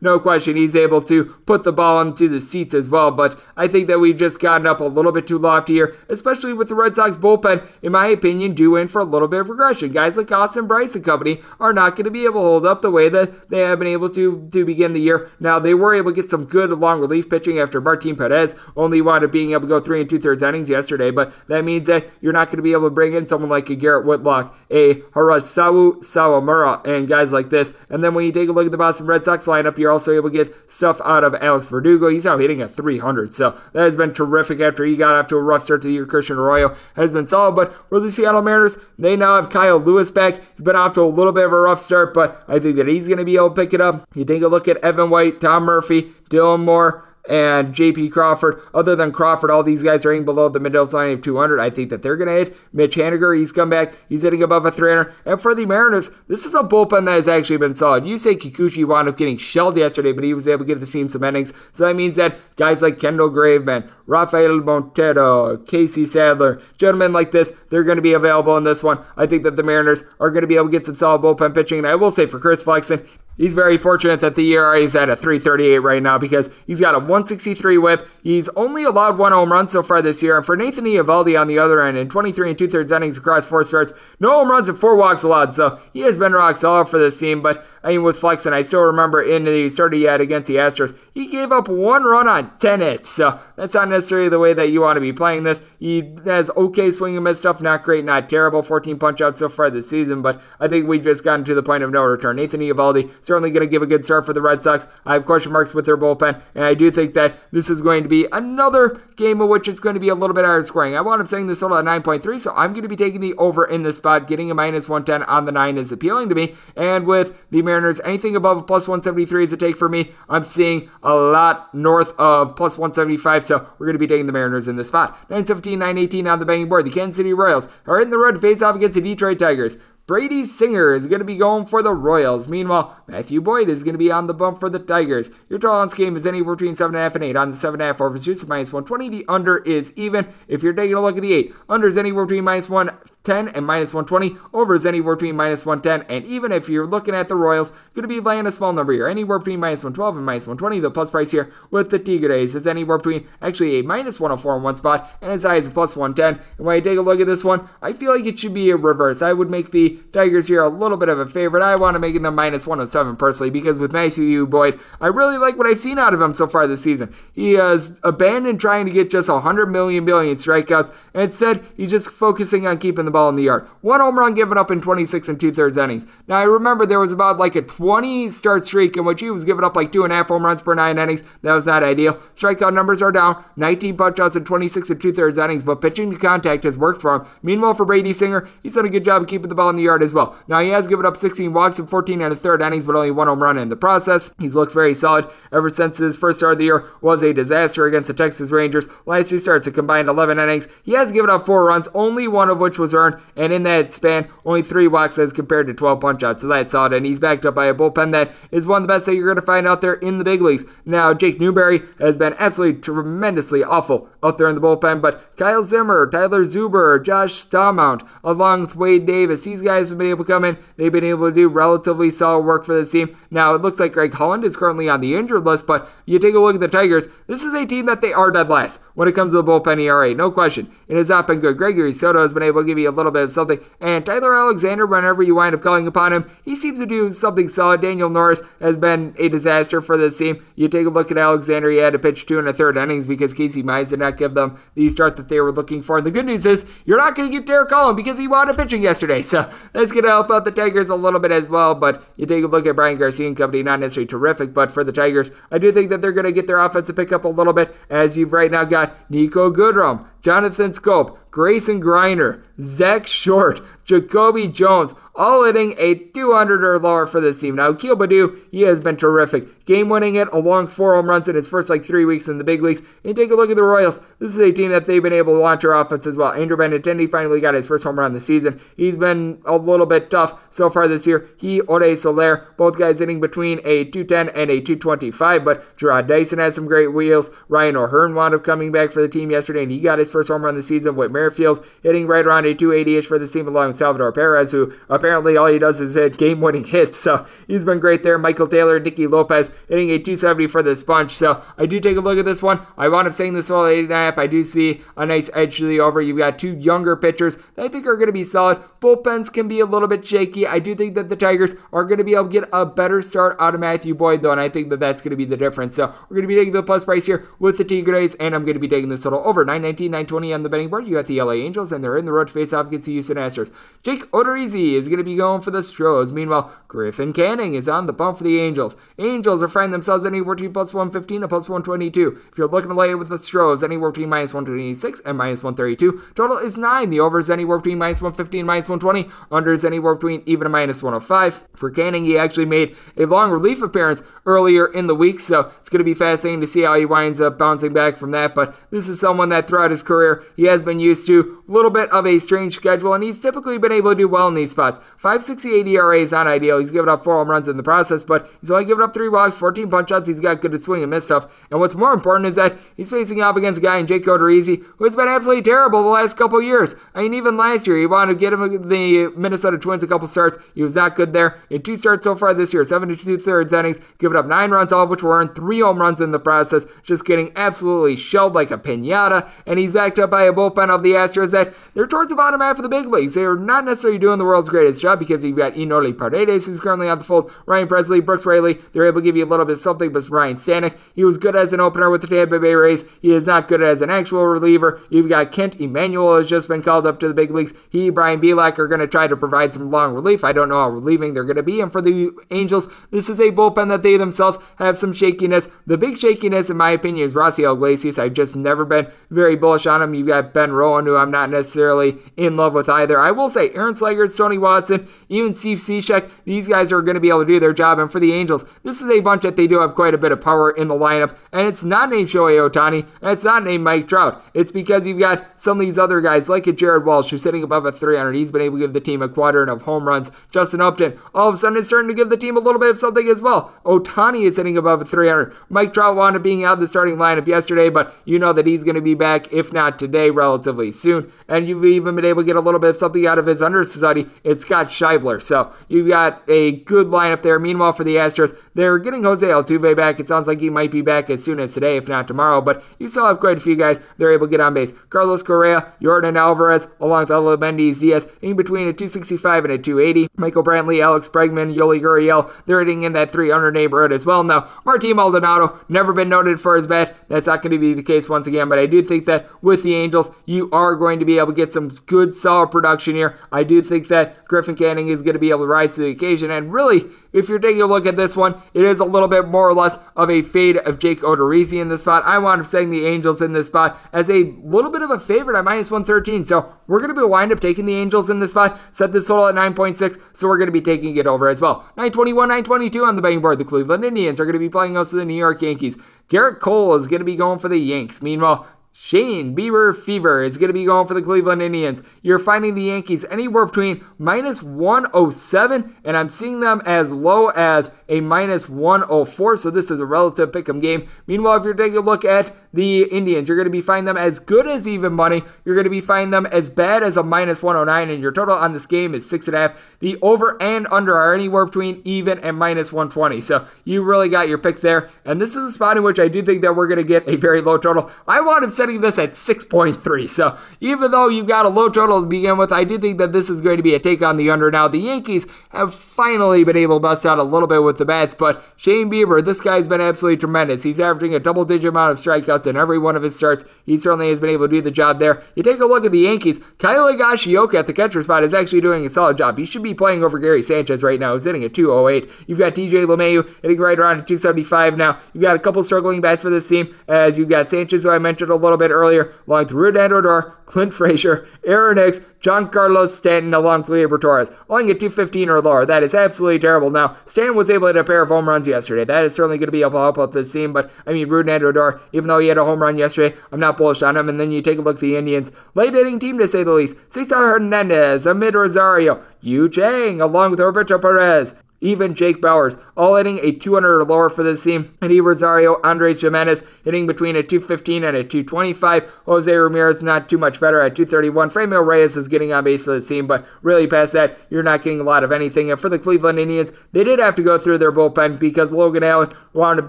No question, he's able to put the ball into the seats as well. But I think that we've just gotten up a little bit too lofty here, especially with the Red Sox bullpen, in my opinion, due in for a little bit of regression. Guys like Austin Brice and company are not going to be able to hold up the way that they have been able to to begin the year. Now they were able to get some good long relief pitching after Martin Perez only wound up being able to go three and two thirds innings yesterday, but that means that you're not going to be able to bring in someone like a Garrett Whitlock, a Hirokazu Sawamura, and guys like this. And then when you take a look at the Boston Red Sox lineup, you're also able to get stuff out of Alex Verdugo. He's now hitting at 300, so that has been terrific after he got off to a rough start to the year. Christian Arroyo has been solid, but for the Seattle Mariners, they now have Kyle Lewis back. He's been off to a little bit of a rough start, but I think that he's going to be able to pick it up. You take a look at Evan White, Tom Murphy, Dylan Moore, and JP Crawford. Other than Crawford, all these guys are hitting below the middle line of 200. I think that they're going to hit. Mitch Haniger, he's come back. He's hitting above a 300. And for the Mariners, this is a bullpen that has actually been solid. Yusei Kikuchi wound up getting shelled yesterday, but he was able to give the team some innings. So that means that guys like Kendall Graveman, Rafael Montero, Casey Sadler, gentlemen like this, they're going to be available in this one. I think that the Mariners are going to be able to get some solid bullpen pitching. And I will say for Chris Flexen, He's very fortunate that the ERA is at a 338 right now because he's got a 163 whip. He's only allowed one home run so far this year. And for Nathan Eovaldi on the other end, in 23 and two thirds innings across four starts, no home runs and four walks allowed. So he has been rock solid for this team. But I mean, with Flexen, I still remember in the start he had against the Astros, he gave up one run on 10 hits. So that's not necessarily the way that you want to be playing this. He has okay swing and miss stuff, not great, not terrible. 14 punch outs so far this season, but I think we've just gotten to the point of no return. Nathan Eovaldi certainly going to give a good start for the Red Sox. I have question marks with their bullpen, and I do think that this is going to be another game of which it's going to be a little bit higher scoring. I want up saying this total at 9.3, so I'm going to be taking the over in this spot. Getting a minus 110 on the 9 is appealing to me, and with the Mariners, anything above a plus 173 is a take for me. I'm seeing a lot north of plus 175, so we're going to be taking the Mariners in this spot. 917, 918 on the banging board. The Kansas City Royals are in the road to face off against the Detroit Tigers. Brady Singer is going to be going for the Royals. Meanwhile, Matthew Boyd is going to be on the bump for the Tigers. Your total on this game is anywhere between 7.5 and 8. On the 7.5 over juice minus 120. The under is even. If you're taking a look at the 8, under is anywhere between minus 110 and minus 120. Over is anywhere between minus 110. And even if you're looking at the Royals, going to be laying a small number here. Anywhere between minus 112 and minus 120. The plus price here with the Tigers is anywhere between actually a minus 104 in one spot and as high as a plus 110. And when I take a look at this one, I feel like it should be a reverse. I would make the Tigers here a little bit of a favorite. I want to make them minus 107 personally because with Matthew Boyd, I really like what I've seen out of him so far this season. He has abandoned trying to get just 100 million billion strikeouts and instead he's just focusing on keeping the ball in the yard. One home run given up in 26 and two thirds innings. Now I remember there was about like a 20 start streak in which he was giving up like two and a half home runs per nine innings. That was not ideal. Strikeout numbers are down. 19 punchouts in 26 and two thirds innings, but pitching to contact has worked for him. Meanwhile, for Brady Singer, he's done a good job of keeping the ball in the yard as well. Now, he has given up 16 walks in 14 and a third innings, but only one home run in the process. He's looked very solid ever since his first start of the year was a disaster against the Texas Rangers. Last two starts, a combined 11 innings. He has given up four runs, only one of which was earned, and in that span, only three walks as compared to 12 punchouts. So that's solid, and he's backed up by a bullpen that is one of the best that you're going to find out there in the big leagues. Now, Jake Newberry has been absolutely tremendously awful out there in the bullpen, but Kyle Zimmer, Tyler Zuber, Josh Staumont, along with Wade Davis, these guys guys have been able to come in. They've been able to do relatively solid work for this team. Now, it looks like Greg Holland is currently on the injured list, but you take a look at the Tigers, this is a team that they are dead last when it comes to the bullpen ERA. No question. It has not been good. Gregory Soto has been able to give you a little bit of something. And Tyler Alexander, whenever you wind up calling upon him, he seems to do something solid. Daniel Norris has been a disaster for this team. You take a look at Alexander, he had to pitch two and a third innings because Casey Mize did not give them the start that they were looking for. And the good news is, you're not going to get Derek Holland because he wound up pitching yesterday. So that's going to help out the Tigers a little bit as well. But you take a look at Bryan Garcia and company, not necessarily terrific, but for the Tigers, I do think that they're going to get their offensive pick up a little bit as you've right now got Niko Goodrum, Jonathan Schoop, Grayson Greiner, Zack Short, Jacoby Jones, all hitting a 200 or lower for this team. Now, Akil Baddoo, he has been terrific. Game winning it along four home runs in his first like three weeks in the big leagues. And take a look at the Royals. This is a team that they've been able to launch their offense as well. Andrew Benintendi finally got his first home run of the season. He's been a little bit tough so far this year. He, Ode Soler, both guys hitting between a 210 and a 225. But Jarrod Dyson has some great wheels. Ryan O'Hearn wound up coming back for the team yesterday, and he got his first home run of the season Merrifield hitting right around a 280 ish for the team along with Salvador Perez, who apparently all he does is hit game winning hits. So he's been great there. Michael Taylor, Nicky Lopez hitting a 270 for this bunch. So I do take a look at this one. I wound up saying this all 8.5. I do see a nice edge to the over. You've got two younger pitchers that I think are going to be solid. Bullpens can be a little bit shaky. I do think that the Tigers are going to be able to get a better start out of Matthew Boyd, though, and I think that that's going to be the difference. So we're going to be taking the plus price here with the Tigers, and I'm going to be taking this total over 919, 920 on the betting board. You got the LA Angels, and they're in the road to face off against the Houston Astros. Jake Odorizzi is going to be going for the Stros. Meanwhile, Griffin Canning is on the bump for the Angels. Angels are finding themselves anywhere between plus 115 and plus 122. If you're looking to lay it with the Stros, anywhere between minus 126 and minus 132. Total is 9. The over is anywhere between minus 115 and minus 120. Under is anywhere between even and minus 105. For Canning, he actually made a long relief appearance earlier in the week, so it's going to be fascinating to see how he winds up bouncing back from that. But this is someone that throughout his career, he has been used to a little bit of a strange schedule, and he's typically been able to do well in these spots. 568 ERA is not ideal. He's given up four home runs in the process, but he's only given up three walks, 14 punch outs. He's got good to swing and miss stuff. And what's more important is that he's facing off against a guy in Jake Odorizzi who has been absolutely terrible the last couple years. I mean, even last year, he wanted to get him the Minnesota Twins a couple starts. He was not good there. In two starts so far this year, 72 thirds innings, giving up nine runs, all of which were earned, three home runs in the process, just getting absolutely shelled like a pinata. And he's backed up by a bullpen of the Astros that they're towards the bottom half of the big leagues. They're not necessarily doing the world's greatest job because you've got Enoli Paredes, who's currently on the fold, Ryan Pressly, Brooks Raley. They're able to give you a little bit of something, but Ryan Stanek, he was good as an opener with the Tampa Bay Rays. He is not good as an actual reliever. You've got Kent Emanuel has just been called up to the big leagues. He, Brian Bielak are going to try to provide some long relief. I don't know how relieving they're going to be. And for the Angels, this is a bullpen that they themselves have some shakiness. The big shakiness, in my opinion, is Raisel Iglesias. I've just never been very bullish on him. You've got Ben Rowan, who I'm not necessarily in love with either. I will say Aaron Slegers, Tony Watson, even Steve Cishek, these guys are going to be able to do their job. And for the Angels, this is a bunch that they do have quite a bit of power in the lineup. And it's not named Shohei Ohtani, and it's not named Mike Trout. It's because you've got some of these other guys, like a Jared Walsh, who's sitting above a 300. He's been able to give the team a quadrant of home runs. Justin Upton, all of a sudden, is starting to give the team a little bit of something as well. Ohtani is sitting above a 300. Mike Trout wound up being out of the starting lineup yesterday, but you know that he's going to be back, if not today, relatively soon. And you've even been able to get a little bit of something out of his understudy. It's Scott Schebler. So you've got a good lineup there. Meanwhile, for the Astros, they're getting Jose Altuve back. It sounds like he might be back as soon as today, if not tomorrow. But you still have quite a few guys they're able to get on base. Carlos Correa, Yordan Alvarez, along with Aledmys Diaz, in between a 265 and a 280. Michael Brantley, Alex Bregman, Yuli Gurriel, they're hitting in that 300 neighborhood as well. Now, Martin Maldonado, never been noted for his bat. That's not going to be the case once again, but I do think that with the Angels, you are going to be able to get some good, solid production here. I do think that Griffin Canning is going to be able to rise to the occasion, and really, if you're taking a look at this one, it is a little bit more or less of a fade of Jake Odorizzi in this spot. I wound up saying the Angels in this spot as a little bit of a favorite at minus 113. So we're going to be wind up taking the Angels in this spot. Set this total at 9.6, so we're going to be taking it over as well. 921, 922 on the betting board. The Cleveland Indians are going to be playing us the New York Yankees. Gerrit Cole is going to be going for the Yanks. Meanwhile, Shane Bieber Fever is going to be going for the Cleveland Indians. You're finding the Yankees anywhere between minus 107 and I'm seeing them as low as a minus 104. So this is a relative pick'em game. Meanwhile, if you're taking a look at the Indians, you're going to be finding them as good as even money. You're going to be finding them as bad as a minus 109, and your total on this game is six and a half. The over and under are anywhere between even and minus 120. So you really got your pick there. And this is a spot in which I do think that we're going to get a very low total. I wound up setting this at 6.3. So even though you've got a low total to begin with, I do think that this is going to be a take on the under. Now, the Yankees have finally been able to bust out a little bit with the bats, but Shane Bieber, this guy's been absolutely tremendous. He's averaging a double digit amount of strikeouts in every one of his starts. He certainly has been able to do the job there. You take a look at the Yankees, Kyle Higashioka at the catcher spot is actually doing a solid job. He should be playing over Gary Sanchez right now. He's hitting at 208. You've got DJ LeMahieu hitting right around at 275 now. You've got a couple struggling bats for this team, as you've got Sanchez, who I mentioned a little bit earlier, along with Odor, Clint Frazier, Aaron Hicks, Giancarlo Stanton along with Gleyber Torres, only at 215 or lower. That is absolutely terrible. Now, Stanton was able a pair of home runs yesterday. That is certainly going to be to help out this team, but I mean, Rougned Odor, even though he had a home run yesterday, I'm not bullish on him. And then you take a look at the Indians. Late hitting team, to say the least. Cesar Hernandez, Amed Rosario, Yu Chang, along with Roberto Perez, even Jake Bauers, all hitting a 200 or lower for this team. Eddie Rosario, Andres Gimenez hitting between a 215 and a 225. Jose Ramirez not too much better at 231. Franmil Reyes is getting on base for the team, but really past that, you're not getting a lot of anything. And for the Cleveland Indians, they did have to go through their bullpen because Logan Allen wound up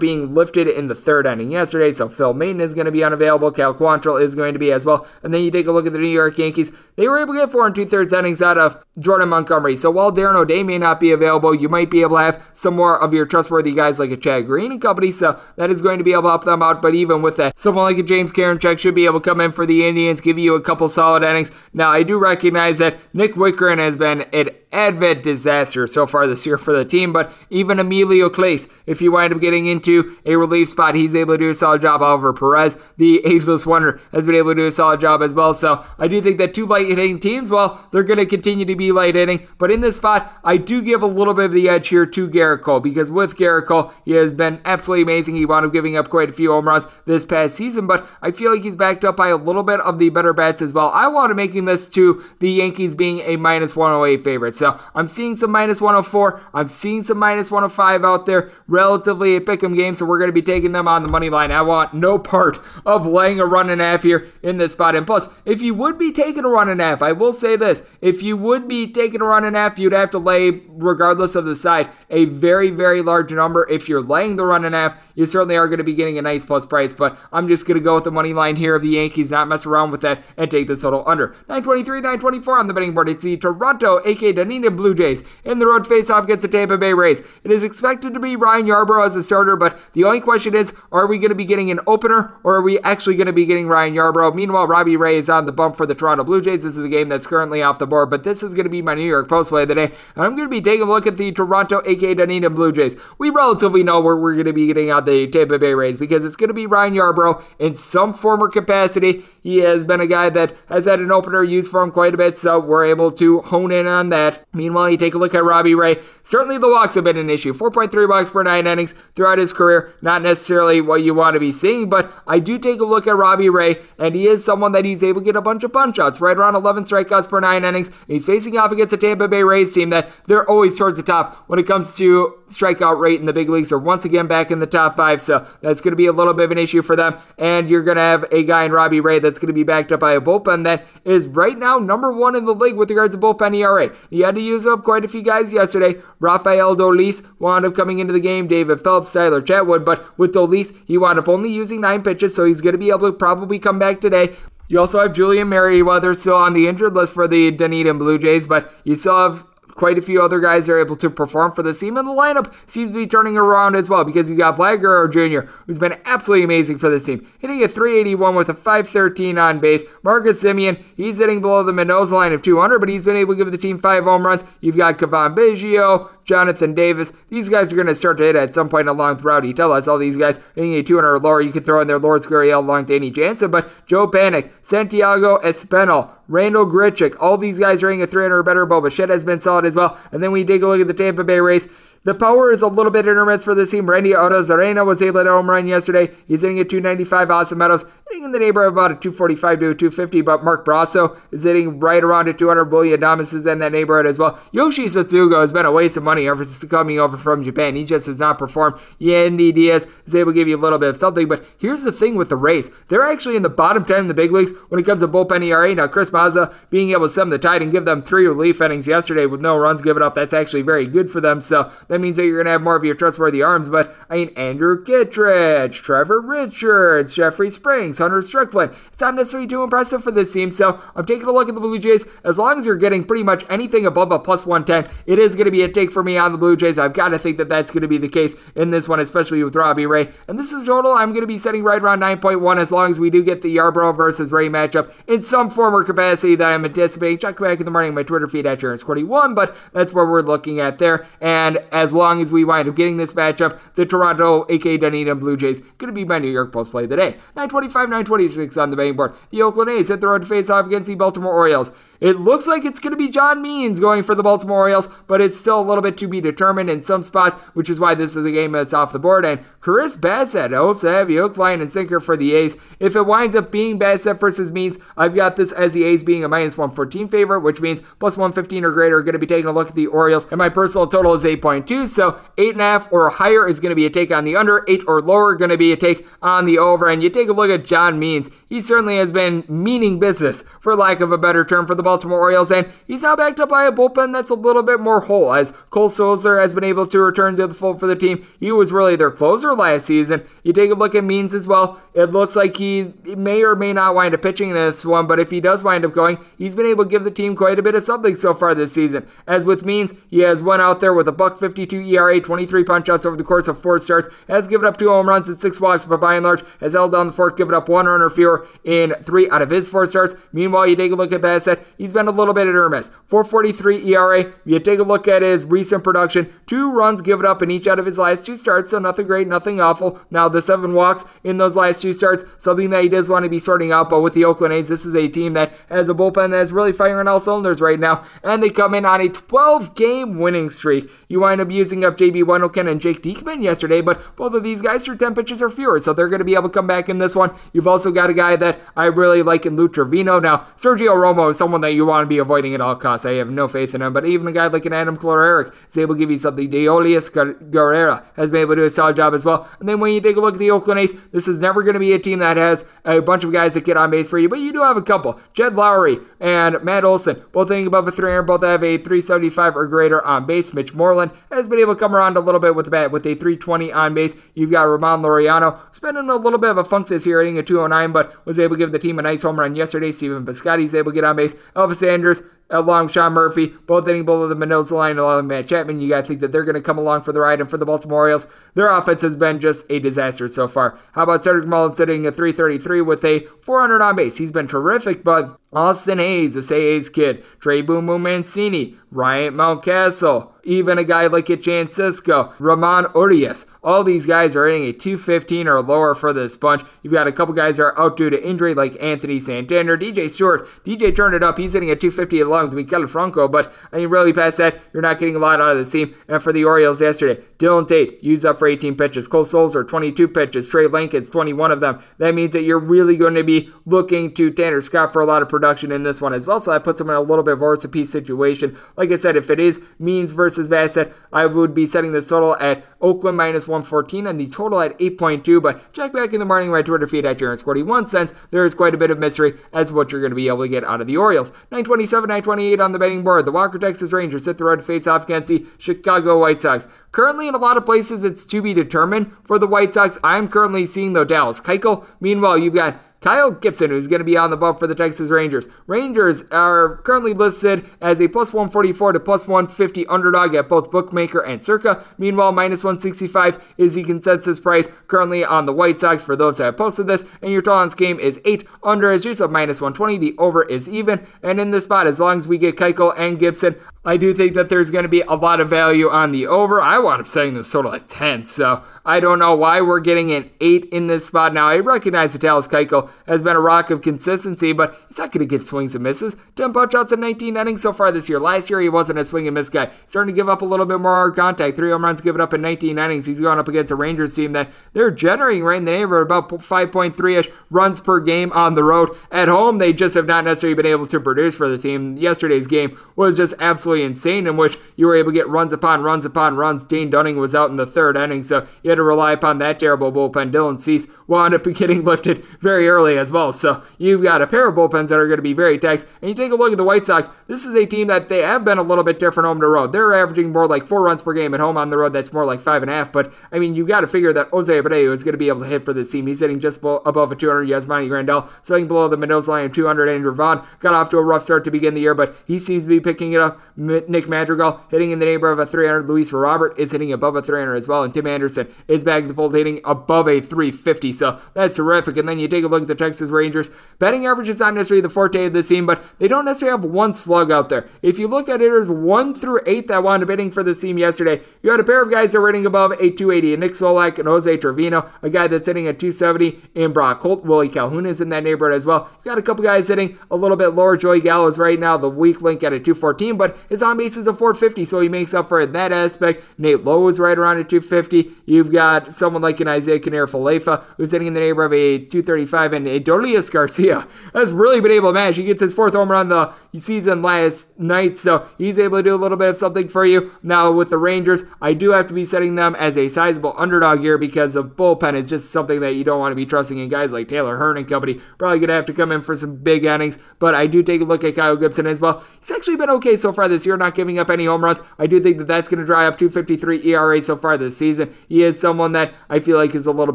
being lifted in the third inning yesterday. So Phil Maton is going to be unavailable. Cal Quantrill is going to be as well. And then you take a look at the New York Yankees. They were able to get four and two thirds innings out of Jordan Montgomery. So while Darren O'Day may not be available, you might be able to have some more of your trustworthy guys like a Chad Green and company. So that is going to be able to help them out. But even with that, someone like a James Karinchak should be able to come in for the Indians, give you a couple solid innings. Now, I do recognize that Nick Wittgren has been an advent disaster so far this year for the team, but even Emmanuel Clase, if you wind up getting into a relief spot, he's able to do a solid job. Oliver Perez, the ageless wonder, has been able to do a solid job as well. So I do think that two light hitting teams, well, they're going to continue to be light hitting, but in this spot, I do give a little bit of the edge here to Gerrit Cole because with Gerrit Cole, he has been absolutely amazing. He wound up giving up quite a few home runs this past season, but I feel like he's backed up by a little bit of the better bats as well. I want to making this to the Yankees being a minus 108 favorite. So I'm seeing some minus 104. I'm seeing some minus 105 out there. Relatively a pick'em game, so we're going to be taking them on the money line. I want no part of laying a run and a half here in this spot. And plus, if you would be taking a run and a half, I will say this: if you would be taking a run and a half, you'd have to lay, regardless of the side, a very, very large number. If you're laying the run and a half, you certainly are going to be getting a nice plus price. But I'm just going to go with the money line here of the Yankees, not mess around with that, and take the total under 923, 924 on the betting board. It's the Toronto, aka Dunedin Blue Jays, in the road face-off against the Tampa Bay Rays. It is expected to be Ryan Yarbrough as a starter, but the only question is, are we going to be getting an opener, or are we actually going to be getting Ryan Yarbrough? Meanwhile, Robbie Ray is on the bump for the Toronto Blue Jays. This is a game that's currently off the board, but this is going to be my New York Post play of the day, and I'm going to be taking a look at the Toronto, aka Dunedin Blue Jays. We relatively know where we're going to be getting out the Tampa Bay Rays because it's going to be Ryan Yarbrough in some former capacity. He has been a guy that has had an opener used for him quite a bit, so we're able to hone in on that. Meanwhile, you take a look at Robbie Ray. Certainly the walks have been an issue. 4.3 walks per nine innings throughout his career. Not necessarily what you want to be seeing, but I do take a look at Robbie Ray, and he is someone that he's able to get a bunch of punch outs, right around 11 strikeouts per nine innings. He's facing off against a Tampa Bay Rays team that they're always towards the top when it comes to strikeout rate in the big leagues. Are once again back in the top five, so that's going to be a little bit of an issue for them. And you're going to have a guy in Robbie Ray that's going to be backed up by a bullpen that is right now number one in the league with regards to bullpen ERA. He had to use up quite a few guys yesterday. Rafael Dolis wound up coming into the game. David Phelps, Tyler Chatwood, but with Dolis, he wound up only using nine pitches, so he's going to be able to probably come back today. You also have Julian Merryweather still on the injured list for the Dunedin Blue Jays, but you still have quite a few other guys are able to perform for the team, and the lineup seems to be turning around as well because you got Vlad Guerrero Jr., who's been absolutely amazing for this team, hitting a 381 with a 513 on base. Marcus Semien, he's hitting below the Mendoza line of 200, but he's been able to give the team five home runs. You've got Cavan Biggio, Jonathan Davis. These guys are going to start to hit at some point along throughout. You tell us all these guys hitting a 200 or lower. You could throw in there Lourdes Gurriel along Danny Jansen, but Joe Panik, Santiago Espinal, Randal Grichuk, all these guys are hitting a 300 or better. Bo Bichette has been solid as well. And then we take a look at the Tampa Bay Rays. The power is a little bit intermittent for this team. Randy Arozarena was able to home run yesterday. He's hitting at 295. Austin Meadows hitting in the neighborhood of about a 245 to a 250. But Mark Brosseau is hitting right around a 200. Willy Adames is in that neighborhood as well. Yoshi Tsutsugo has been a waste of money ever since coming over from Japan. He just has not performed. Yandy Diaz is able to give you a little bit of something. But here's the thing with the Rays. They're actually in the bottom 10 in the big leagues when it comes to bullpen ERA. Now, Chris Mazza being able to stem the tide and give them three relief innings yesterday with no runs given up, that's actually very good for them. So that means that you're going to have more of your trustworthy arms. But I mean, Andrew Kittredge, Trevor Richards, Jeffrey Springs, Hunter Strickland. It's not necessarily too impressive for this team. So I'm taking a look at the Blue Jays. As long as you're getting pretty much anything above a plus 110, it is going to be a take for me on the Blue Jays. I've got to think that that's going to be the case in this one, especially with Robbie Ray. And this is total. I'm going to be setting right around 9.1 as long as we do get the Yarbrough versus Ray matchup in some form or capacity that I'm anticipating. Check back in the morning my Twitter feed at Jarens41, but that's where we're looking at there. And as long as we wind up getting this matchup, the Toronto, aka Dunedin Blue Jays, going to be my New York Post play of the day. 925, 926 on the betting board. The Oakland A's hit the road to face off against the Baltimore Orioles. It looks like it's going to be John Means going for the Baltimore Orioles, but it's still a little bit to be determined in some spots, which is why this is a game that's off the board. And Chris Bassitt oh, hopes to have you hook, line, and sinker for the A's. If it winds up being Bassitt versus Means, I've got this as the A's being a minus 114 favorite, which means plus 115 or greater are going to be taking a look at the Orioles. And my personal total is 8.2, so 8.5 or higher is going to be a take on the under, 8 or lower going to be a take on the over. And you take a look at John Means, he certainly has been meaning business, for lack of a better term, for the Baltimore Orioles, and he's now backed up by a bullpen that's a little bit more whole, as Cole Sulser has been able to return to the fold for the team. He was really their closer last season. You take a look at Means as well. It looks like he may or may not wind up pitching in this one, but if he does wind up going, he's been able to give the team quite a bit of something so far this season. As with Means, he has went out there with a buck 52 ERA, 23 punchouts over the course of four starts, has given up two home runs and six walks, but by and large has held down the fort, given up one run or fewer in three out of his four starts. Meanwhile, you take a look at Bassitt, he's been a little bit at or miss. 443 ERA. You take a look at his recent production, two runs given up in each out of his last two starts, so nothing great, nothing awful. Now, the seven walks in those last two starts, something that he does want to be sorting out, but with the Oakland A's, this is a team that has a bullpen that is really firing all cylinders right now, and they come in on a 12 game winning streak. You wind up using up JB Wendelken and Jake Diekman yesterday, but both of these guys threw 10 pitches or fewer, so they're going to be able to come back in this one. You've also got a guy that I really like in Lou Trivino. Now, Sergio Romo is someone that you want to be avoiding at all costs. I have no faith in him, but even a guy like an Adam Kolarek is able to give you something. Deolis Guerra has been able to do a solid job as well. And then when you take a look at the Oakland A's, this is never going to be a team that has a bunch of guys that get on base for you, but you do have a couple. Jed Lowrie and Matt Olson, both hitting above a 300, both have a 375 or greater on base. Mitch Moreland has been able to come around a little bit with the bat with a 320 on base. You've got Ramon Laureano, in a little bit of a funk this year, hitting a 209, but was able to give the team a nice home run yesterday. Stephen Piscotty's able to get on base. Elvis Andrus along Sean Murphy, both hitting below the Mendoza line along with Matt Chapman. You to think that they're going to come along for the ride. And for the Baltimore Orioles, their offense has been just a disaster so far. How about Cedric Mullins sitting at 333 with a 400 on base? He's been terrific, but Austin Hays, the Hayes kid, Trey Boom Boom Mancini, Ryan Mountcastle, even a guy like Jan Cisco, Ramon Urias. All these guys are hitting a 215 or lower for this bunch. You've got a couple guys that are out due to injury like Anthony Santander, DJ Stewart. DJ turned it up. He's hitting a 250 along with Maikel Franco, but I mean, really past that, you're not getting a lot out of the team. And for the Orioles yesterday, Dylan Tate used up for 18 pitches. Cole Sulser, 22 pitches. Trey Lincoln's 21 of them. That means that you're really going to be looking to Tanner Scott for a lot of production in this one as well. So that puts him in a little bit of a piece situation. Like I said, if it is Means versus Bassitt, I would be setting this total at Oakland minus 114 and the total at 8.2. But check back in the morning my Twitter feed at Jarens 41 cents. There is quite a bit of mystery as to what you're going to be able to get out of the Orioles. 927, 928 on the betting board. The Walker Texas Rangers hit the road to face off against the Chicago White Sox. Currently, in a lot of places, it's to be determined for the White Sox. I'm currently seeing the Dallas Keuchel. Meanwhile, you've got Kyle Gibson, who's going to be on the bump for the Texas Rangers. Rangers are currently listed as a plus 144 to plus 150 underdog at both Bookmaker and Circa. Meanwhile, minus 165 is the consensus price currently on the White Sox for those that have posted this. And your total game is 8 under as juice of minus 120. The over is even. And in this spot, as long as we get Keuchel and Gibson, I do think that there's going to be a lot of value on the over. I wound up setting this total at 10, so I don't know why we're getting an 8 in this spot. Now, I recognize that Dallas Keuchel has been a rock of consistency, but he's not going to get swings and misses. 10 punch outs in 19 innings so far this year. Last year, he wasn't a swing and miss guy. starting to give up a little bit more contact. Three home runs given up in 19 innings. He's going up against a Rangers team that they're generating right in the neighborhood about 5.3 ish runs per game on the road. At home, they just have not necessarily been able to produce for the team. Yesterday's game was just absolutely absolutely insane in which you were able to get runs upon runs upon runs. Dane Dunning was out in the third inning, so you had to rely upon that terrible bullpen. Dylan Cease wound up getting lifted very early as well. So you've got a pair of bullpens that are going to be very taxed. And you take a look at the White Sox, this is a team that they have been a little bit different home to road. They're averaging more like four runs per game at home on the road. That's more like five and a half. But I mean, you've got to figure that Jose Abreu is going to be able to hit for this team. He's hitting just above a 200. Yasmani Grandal sitting below the Mendoza line of 200. Andrew Vaughn got off to a rough start to begin the year, but he seems to be picking it up. Nick Madrigal hitting in the neighborhood of a 300. Luis Robert is hitting above a 300 as well. And Tim Anderson is back in the fold hitting above a 350. So that's terrific. And then you take a look at the Texas Rangers. Betting average is not necessarily the forte of the team, but they don't necessarily have one slug out there. If you look at hitters 1 through 8 that wound up hitting for the team yesterday, you had a pair of guys that were hitting above a 280. Nick Solak and Jose Trevino, a guy that's hitting at 270 And Brock Holt. Willie Calhoun is in that neighborhood as well. You got a couple guys hitting a little bit lower. Joey Gallo is right now the weak link at a 214, but his on base is a 450, so he makes up for it in that aspect. Nate Lowe is right around at 250. You've got someone like an Isiah Kiner-Falefa who's hitting in the neighborhood of a 235, and Adolis Garcia has really been able to manage. He gets his fourth home run the season last night, so he's able to do a little bit of something for you. Now with the Rangers, I do have to be setting them as a sizable underdog here because the bullpen is just something that you don't want to be trusting in guys like Taylor Hearn and company. Probably gonna have to come in for some big innings, but I do take a look at Kyle Gibson as well. He's actually been okay so far this year, not giving up any home runs. I do think that that's going to dry up 253 ERA so far this season. He is someone that I feel like is a little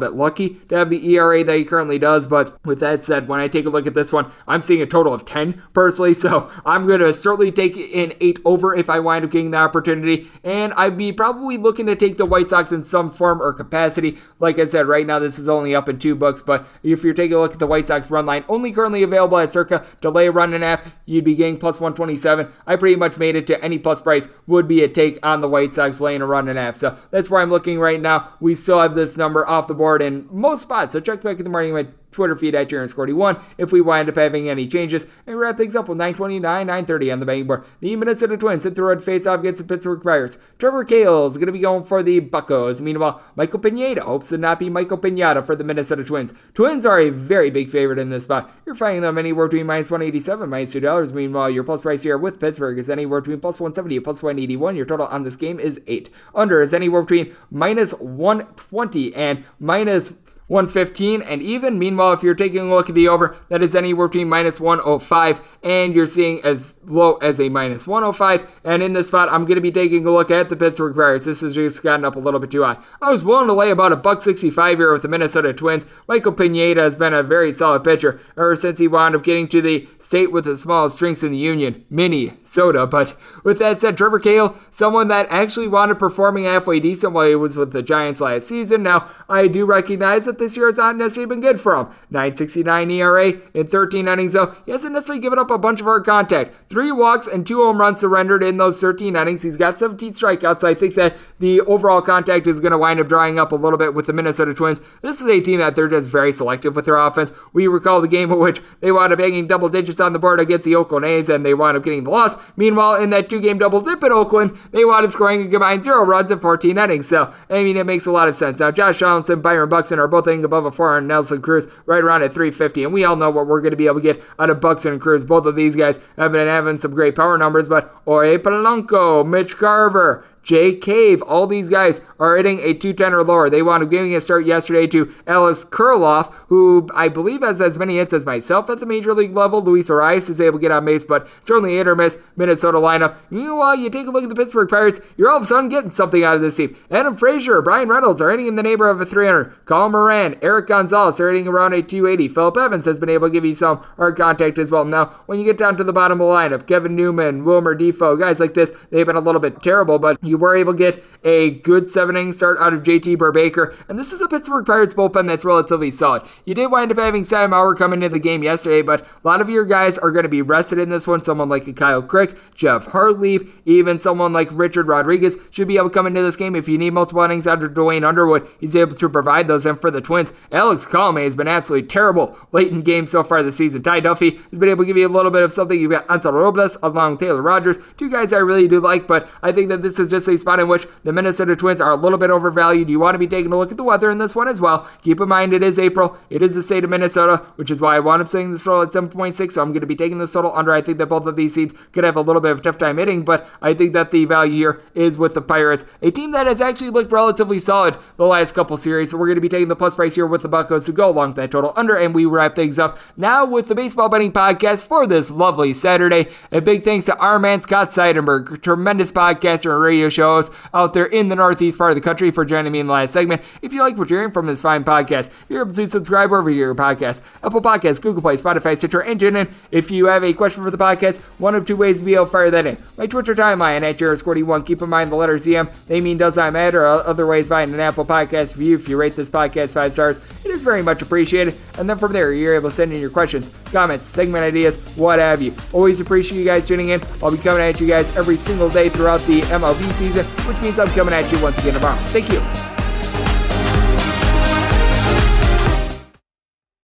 bit lucky to have the ERA that he currently does. But with that said, when I take a look at this one, I'm seeing a total of 10 personally. So I'm going to certainly take in 8 over if I wind up getting the opportunity. And I'd be probably looking to take the White Sox in some form or capacity. Like I said, right now this is only up in two books. But if you're taking a look at the White Sox run line, only currently available at circa delay run and a half, you'd be getting plus 127. I pretty much made it to any plus price would be a take on the White Sox laying a run and a half. So that's where I'm looking right now. We still have this number off the board in most spots. So check back in the morning Twitter feed at JaronScorty1 if we wind up having any changes. And wrap things up with 929, 930 on the betting board. The Minnesota Twins hit the road face off against the Pittsburgh Pirates. Trevor Cahill is going to be going for the Buccos. Meanwhile, Michael Pineda hopes to not be Michael Pineda for the Minnesota Twins. Twins are a very big favorite in this spot. You're finding them anywhere between minus 187, minus $2. Meanwhile, your plus price here with Pittsburgh is anywhere between plus 170 and plus 181. Your total on this game is 8. Under is anywhere between minus 120 and minus 115. And even, meanwhile, if you're taking a look at the over, that is anywhere between minus 105 and you're seeing as low as a minus 105. And in this spot, I'm going to be taking a look at the Pittsburgh Pirates. This has just gotten up a little bit too high. I was willing to lay about a buck 65 here with the Minnesota Twins. Michael Pineda has been a very solid pitcher ever since he wound up getting to the state with the smallest drinks in the union, Minnesota. But with that said, Trevor Cahill, someone that actually wound up performing halfway decent while he was with the Giants last season. Now, I do recognize that this year has not necessarily been good for him. 969 ERA in 13 innings, though. He hasn't necessarily given up a bunch of hard contact. Three walks and two home runs surrendered in those 13 innings. He's got 17 strikeouts, so I think that the overall contact is going to wind up drying up a little bit with the Minnesota Twins. This is a team that they're just very selective with their offense. We recall the game in which they wound up hanging double digits on the board against the Oakland A's and they wound up getting the loss. Meanwhile, in that two game double dip in Oakland, they wound up scoring a combined zero runs in 14 innings. So, I mean, it makes a lot of sense. Now, Josh Donaldson, Byron Buxton are both hitting above a 400. Nelson Cruz right around at 350. And we all know what we're going to be able to get out of Buxton and Cruz. Both of these guys have been having some great power numbers, but Jorge Polanco, Mitch Garver, Jake Cave, all these guys are hitting a 210 or lower. They wound up giving a start yesterday to Alex Kirilloff, who I believe has as many hits as myself at the major league level. Luis Arraez is able to get on base, but certainly hit or miss Minnesota lineup. Meanwhile, you take a look at the Pittsburgh Pirates, you're all of a sudden getting something out of this team. Adam Frazier, Bryan Reynolds are hitting in the neighborhood of a 300. Colin Moran, Erik Gonzalez are hitting around a 280. Philip Evans has been able to give you some hard contact as well. Now, when you get down to the bottom of the lineup, Kevin Newman, Wilmer Difo, guys like this, they've been a little bit terrible, but You were able to get a good seven inning start out of JT Brubaker, and this is a Pittsburgh Pirates bullpen that's relatively solid. You did wind up having Sam Mauer come into the game yesterday, but a lot of your guys are going to be rested in this one. Someone like a Kyle Crick, Geoff Hartlieb, even someone like Richard Rodriguez should be able to come into this game. If you need multiple innings out of Duane Underwood, he's able to provide those. And for the Twins, Alex Colome has been absolutely terrible late in games so far this season. Ty Duffey has been able to give you a little bit of something. You've got Ansel Robles along with Taylor Rogers, two guys I really do like, but I think that this is just a spot in which the Minnesota Twins are a little bit overvalued. You want to be taking a look at the weather in this one as well. Keep in mind it is April. It is the state of Minnesota, which is why I wound up saying the total at 7.6. So I'm going to be taking this total under. I think that both of these teams could have a little bit of a tough time hitting, but I think that the value here is with the Pirates, a team that has actually looked relatively solid the last couple series. So we're going to be taking the plus price here with the Buccos to go along with that total under, and we wrap things up now with the baseball betting podcast for this lovely Saturday. A big thanks to our man Scott Seidenberg, tremendous podcaster and radio shows out there in the northeast part of the country for joining me in the last segment. If you like what you're hearing from this fine podcast, you're able to subscribe wherever your podcast, Apple Podcasts, Google Play, Spotify, Stitcher, and TuneIn. If you have a question for the podcast, one of two ways to be able to fire that in. My Twitter timeline at JaredSquirty1. Keep in mind the letters ZM. They mean does not matter. Uh, other ways find an Apple Podcast review. If you rate this podcast five stars, it is very much appreciated. And then from there, you're able to send in your questions, comments, segment ideas, what have you. Always appreciate you guys tuning in. I'll be coming at you guys every single day throughout the MLB season, which means I'm coming at you once again tomorrow. Thank you.